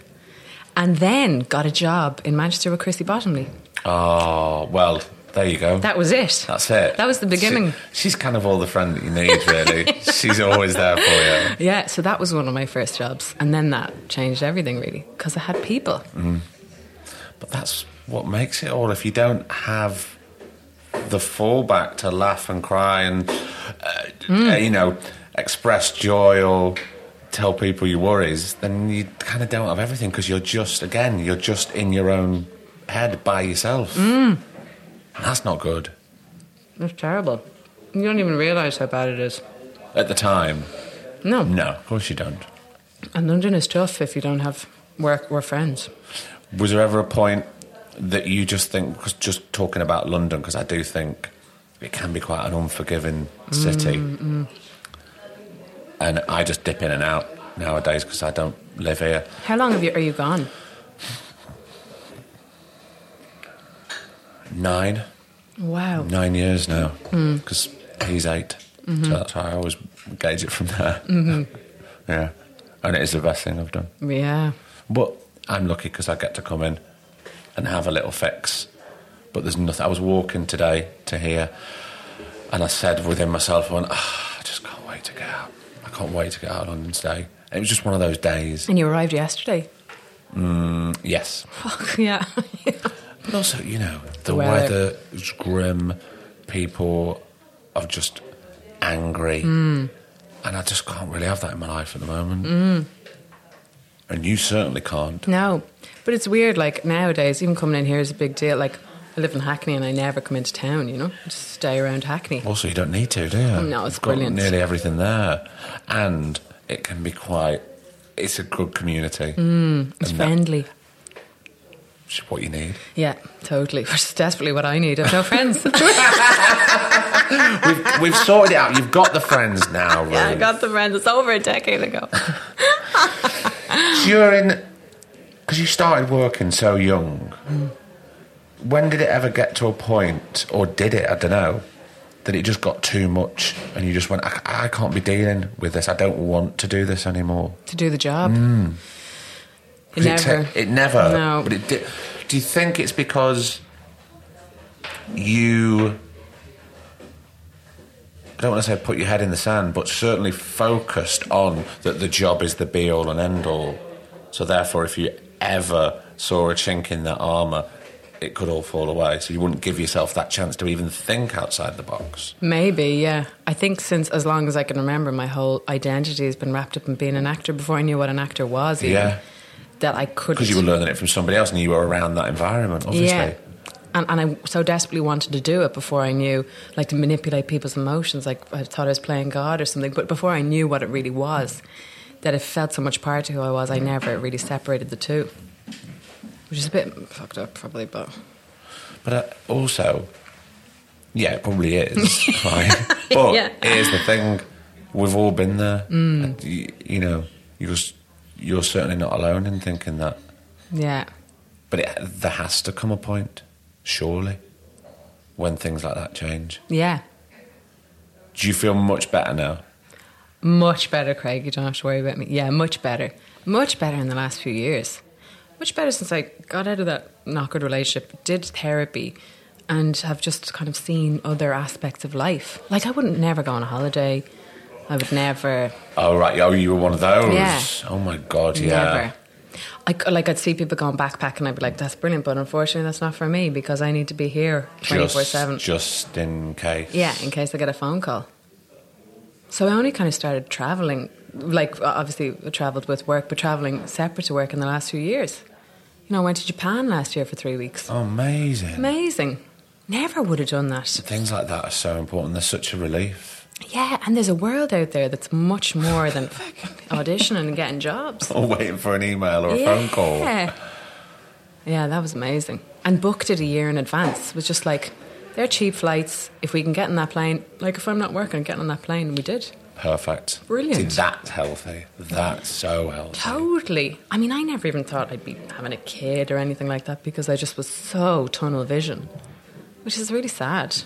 and then got a job in Manchester with Chrissy Bottomley. Oh well, there you go. That was it. That's it. That was the beginning. She- she's kind of all the friend that you need, really. she's always there for you. Yeah, so that was one of my first jobs, and then that changed everything really because I had people. But that's what makes it all. If you don't have the fallback to laugh and cry and, uh, Hmm. uh, you know, express joy or tell people your worries, then you kind of don't have everything because you're just, again, you're just in your own head by yourself. Hmm. That's not good. That's terrible. You don't even realise how bad it is. At the time, No, no, of course you don't. and London is tough if you don't have work or friends. Was there ever a point that you just think, because just talking about London, because I do think it can be quite an unforgiving city. Mm-hmm. And I just dip in and out nowadays because I don't live here. How long have you are you gone? Nine, Wow. nine years now, because he's 8 So that's how I always gauge it from there. yeah. And it is the best thing I've done. Yeah. But I'm lucky because I get to come in and have a little fix. But there's nothing. I was walking today to here, and I said within myself, I went, "Ah, I just can't wait to get out. I can't wait to get out of London today. It was just one of those days. And you arrived yesterday. Yes. Fuck yeah. But also, you know, the, The weather. is grim. People are just angry. Hmm. And I just can't really have that in my life at the moment. And you certainly can't. no, but it's weird. Like nowadays, even coming in here is a big deal. Like I live in Hackney and I never come into town. You know, just stay around Hackney. Also, you don't need to, do you? No, it's You've got brilliant. nearly everything there, and it can be quite. It's a good community. It's And that- what you need. Yeah, totally. Which is desperately what I need. I've no friends. We've, we've sorted it out. You've got the friends now. Ruth. yeah, I got the friends. It's over a decade ago. During, because you started working so young. When did it ever get to a point, or did it? I don't know. That it just got too much, and you just went, I, I can't be dealing with this. I don't want to do this anymore. to do the job. Mm. It never. te- It, never. No. But it did. Do you think it's because you? I don't want to say put your head in the sand, but certainly focused on that the job is the be all and end all. So therefore, if you ever saw a chink in that armour, it could all fall away. So you wouldn't give yourself that chance to even think outside the box. Maybe, yeah. I think since as long as I can remember, my whole identity has been wrapped up in being an actor before I knew what an actor was. Even, Yeah. That I couldn't. Because you were learning it from somebody else and you were around that environment, obviously. Yeah. And, and I so desperately wanted to do it before I knew, like to manipulate people's emotions. Like I thought I was playing God or something. But before I knew what it really was, that it felt so much part to who I was, I never really separated the two. Which is a bit fucked up, probably, but But uh, also, yeah, it probably is. right? But Yeah. here's the thing: we've all been there. And you, you know, you're s- you're certainly not alone in thinking that. yeah. But it, there has to come a point, surely, when things like that change. Yeah. Do you feel much better now? Much better, Craig. You don't have to worry about me. Yeah, much better. Much better in the last few years. Much better since I got out of that not good relationship, did therapy, and have just kind of seen other aspects of life. Like, I wouldn't never go on a holiday. I would never. Oh right, oh you were one of those. Yeah. Oh my god, yeah. Never. I, like I'd see people going backpacking, I'd be like, "That's brilliant," but unfortunately, that's not for me because I need to be here twenty four Just, seven. just in case. Yeah, in case I get a phone call. So I only kind of started traveling, like obviously I travelled with work, but traveling separate to work in the last few years. You know, I went to Japan last year for three weeks. Oh, amazing. Amazing. Never would have done that. Things like that are so important. They're such a relief. Yeah, and there's a world out there that's much more than auditioning and getting jobs. Or waiting for an email or a phone call. Yeah. Yeah, that was amazing. And booked it a year in advance. It was just like, they're cheap flights. If we can get in that plane, like if I'm not working, getting on that plane. And we did. Perfect. Brilliant. See, that's healthy. That's so healthy. Totally. I mean, I never even thought I'd be having a kid or anything like that because I just was so tunnel vision, which is really sad.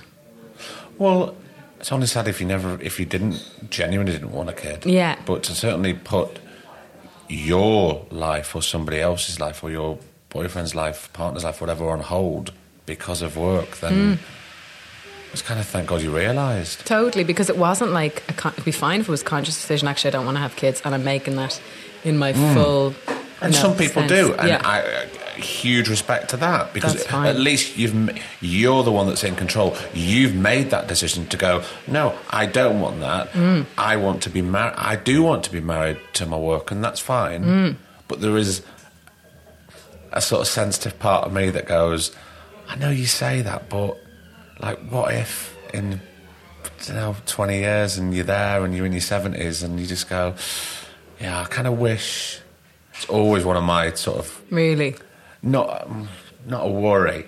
Well, it's only sad if you never, if you didn't genuinely didn't want a kid. Yeah. But to certainly put your life or somebody else's life or your boyfriend's life, partner's life, whatever, on hold because of work, then it's kind of thank God you realised. Totally, because it wasn't like a con- it'd be fine if it was a conscious decision. Actually, I don't want to have kids, and I'm making that in my full. Hmm. And know, some people sense. do, and yeah. I, huge respect to that because at least you've you're the one that's in control. You've made that decision to go. No, I don't want that. Mm. I want to be married. I do want to be married to my work, and that's fine. Mm. But there is a sort of sensitive part of me that goes. I know you say that, but like, what if in you know twenty years and you're there and you're in your seventies and you just go, yeah, I kind of wish. It's always one of my sort of really. Not not a worry.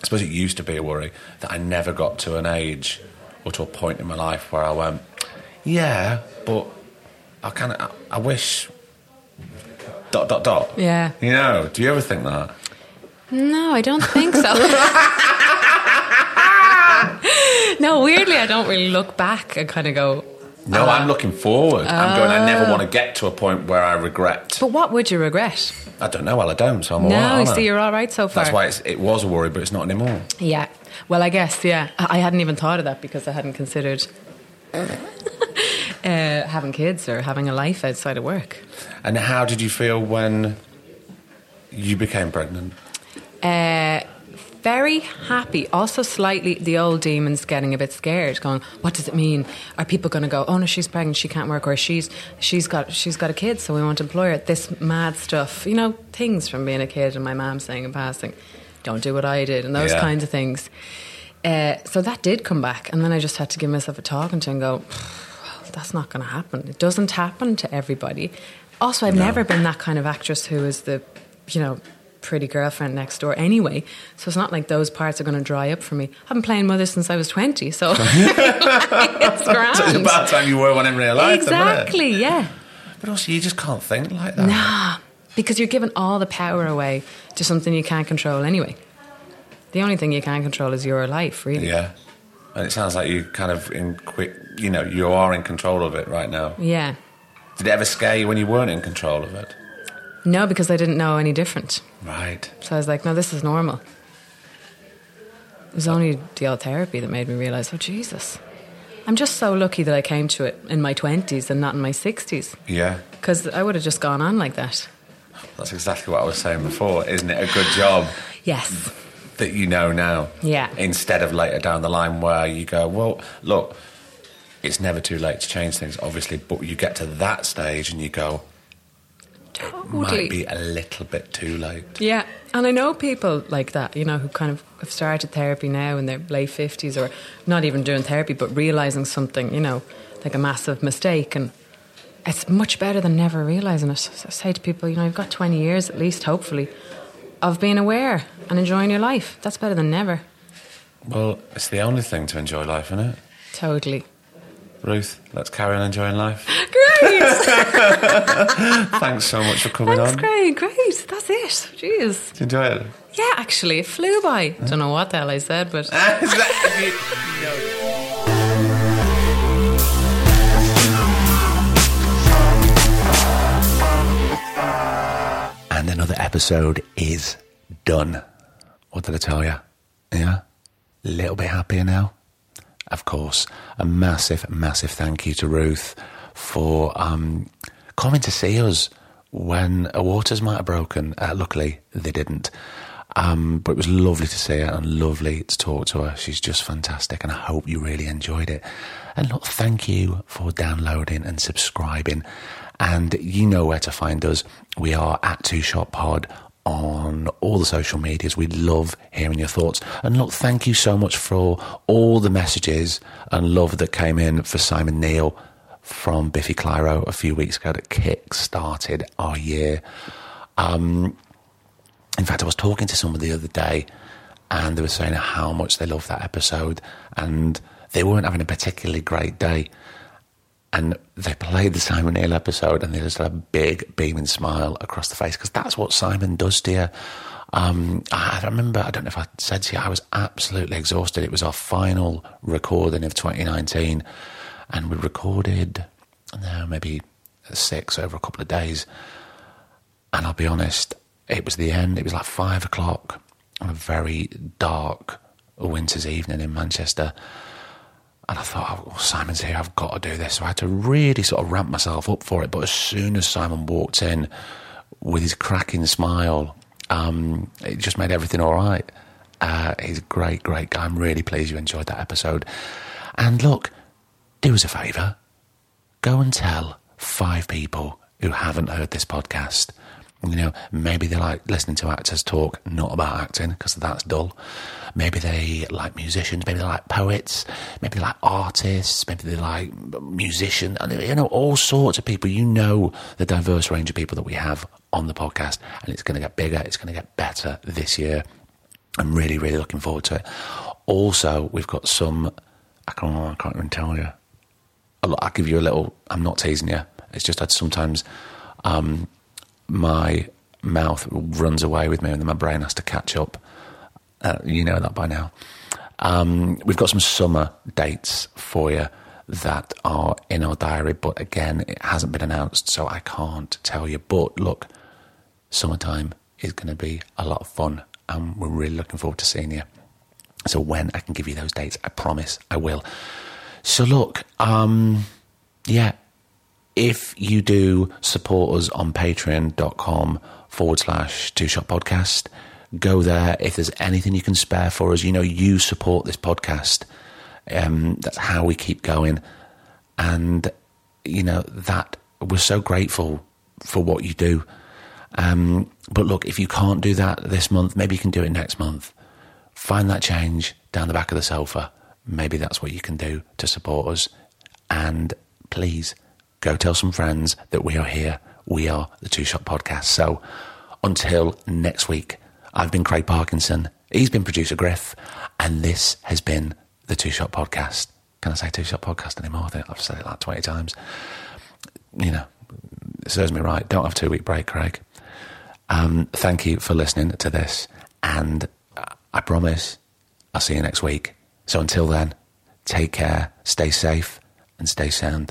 I suppose it used to be a worry that I never got to an age or to a point in my life where I went, yeah, but I kind of I, I wish. Dot dot dot. Yeah. You know? Do you ever think that? No, I don't think so. no, weirdly, I don't really look back and kind of go. No, Uh, I'm looking forward. I'm going. I never want to get to a point where I regret. But what would you regret? I don't know. Well, I don't. So I'm no, all right. I? see, you're all right so far. That's why it's, it was a worry, but it's not anymore. Yeah. Well, I guess, yeah. I I hadn't even thought of that because I hadn't considered uh, having kids or having a life outside of work. And how did you feel when you became pregnant? Uh, very happy. Also, slightly the old demons getting a bit scared, going, "What does it mean? Are people going to go? Oh no, she's pregnant, she can't work, or she's she's got she's got a kid, so we won't employ her." This mad stuff, you know, things from being a kid, and my mum saying in passing, "Don't do what I did," and those Yeah. kinds of things. Uh, so that did come back, and then I just had to give myself a talking to and go, well, "That's not going to happen. It doesn't happen to everybody." Also, I've never been that kind of actress who is the, you know, pretty girlfriend next door anyway. So it's not like those parts are going to dry up for me. I've been playing mother since I was 20, so it's grand. So it's about time you were one in real life, then, exactly, yeah. But also, you just can't think like that. Nah, because you're giving all the power away to something you can't control anyway. The only thing you can control is your life, really. Yeah. And it sounds like you kind of in quick, you know, you are in control of it right now. Yeah. Did it ever scare you when you weren't in control of it? No, because I didn't know any different. Right. So I was like, no, this is normal. It was only the old therapy that made me realize, oh, Jesus. I'm just so lucky that I came to it in my 20s and not in my 60s. Yeah. Because I would have just gone on like that. That's exactly what I was saying before. Isn't it a good job Yes. that you know now? Yeah. Instead of later down the line where you go, well, look, it's never too late to change things, obviously, but you get to that stage and you go, Totally. might be a little bit too late. Yeah, and I know people like that, you know, who kind of have started therapy now in their late 50s or not even doing therapy, but realizing something, you know, like a massive mistake. And it's much better than never realizing it. So I say to people, you know, you've got 20 years at least, hopefully, of being aware and enjoying your life. That's better than never. Well, it's the only thing to enjoy life, isn't it? Totally. Ruth, let's carry on enjoying life. Great! Thanks so much for coming on. That's on. great, great. That's it. Jeez. Did you enjoy it? Yeah, actually, it flew by. Don't know what the hell I said, but. And another episode is done. What did I tell you? Yeah? A little bit happier now? Of course. A massive, massive thank you to Ruth for um, coming to see us when a waters might have broken. Uh, luckily, they didn't. Um, but it was lovely to see her and lovely to talk to her. She's just fantastic, and I hope you really enjoyed it. And look, thank you for downloading and subscribing. And you know where to find us. We are at Two Shot Pod on all the social medias. We love hearing your thoughts. And look, thank you so much for all the messages and love that came in for Simon Neil from Biffy Clyro a few weeks ago that kick started our year. Um, in fact, I was talking to someone the other day and they were saying how much they loved that episode and they weren't having a particularly great day. And they played the Simon Neil episode and they just had a big beaming smile across the face because that's what Simon does to you. Um, I remember, I don't know if I said to you, I was absolutely exhausted. It was our final recording of 2019 and we recorded maybe six over a couple of days. And I'll be honest, it was the end. It was like five o'clock on a very dark winter's evening in Manchester. And I thought, oh, Simon's here, I've got to do this. So I had to really sort of ramp myself up for it. But as soon as Simon walked in with his cracking smile, um, it just made everything all right. Uh, he's a great, great guy. I'm really pleased you enjoyed that episode. And look, do us a favour go and tell five people who haven't heard this podcast. You know, maybe they like listening to actors talk, not about acting, because that's dull. Maybe they like musicians, maybe they like poets, maybe they like artists, maybe they like musicians, and you know, all sorts of people. You know the diverse range of people that we have on the podcast, and it's going to get bigger, it's going to get better this year. I'm really, really looking forward to it. Also, we've got some, I can't, I can't even tell you. I'll give you a little, I'm not teasing you. It's just that sometimes um, my mouth runs away with me and then my brain has to catch up. Uh, you know that by now. Um, we've got some summer dates for you that are in our diary, but again, it hasn't been announced, so I can't tell you. But look, summertime is going to be a lot of fun, and we're really looking forward to seeing you. So, when I can give you those dates, I promise I will. So, look, um, yeah, if you do support us on patreon.com forward slash two shot podcast, go there. If there's anything you can spare for us, you know, you support this podcast. Um, that's how we keep going. And, you know, that we're so grateful for what you do. Um, but look, if you can't do that this month, maybe you can do it next month. Find that change down the back of the sofa. Maybe that's what you can do to support us. And please go tell some friends that we are here. We are the Two Shot Podcast. So until next week, I've been Craig Parkinson. He's been producer Griff. And this has been the Two Shot Podcast. Can I say Two Shot Podcast anymore? I think I've said it like 20 times. You know, it serves me right. Don't have a two week break, Craig. Um, thank you for listening to this. And I promise I'll see you next week. So until then, take care, stay safe, and stay sound.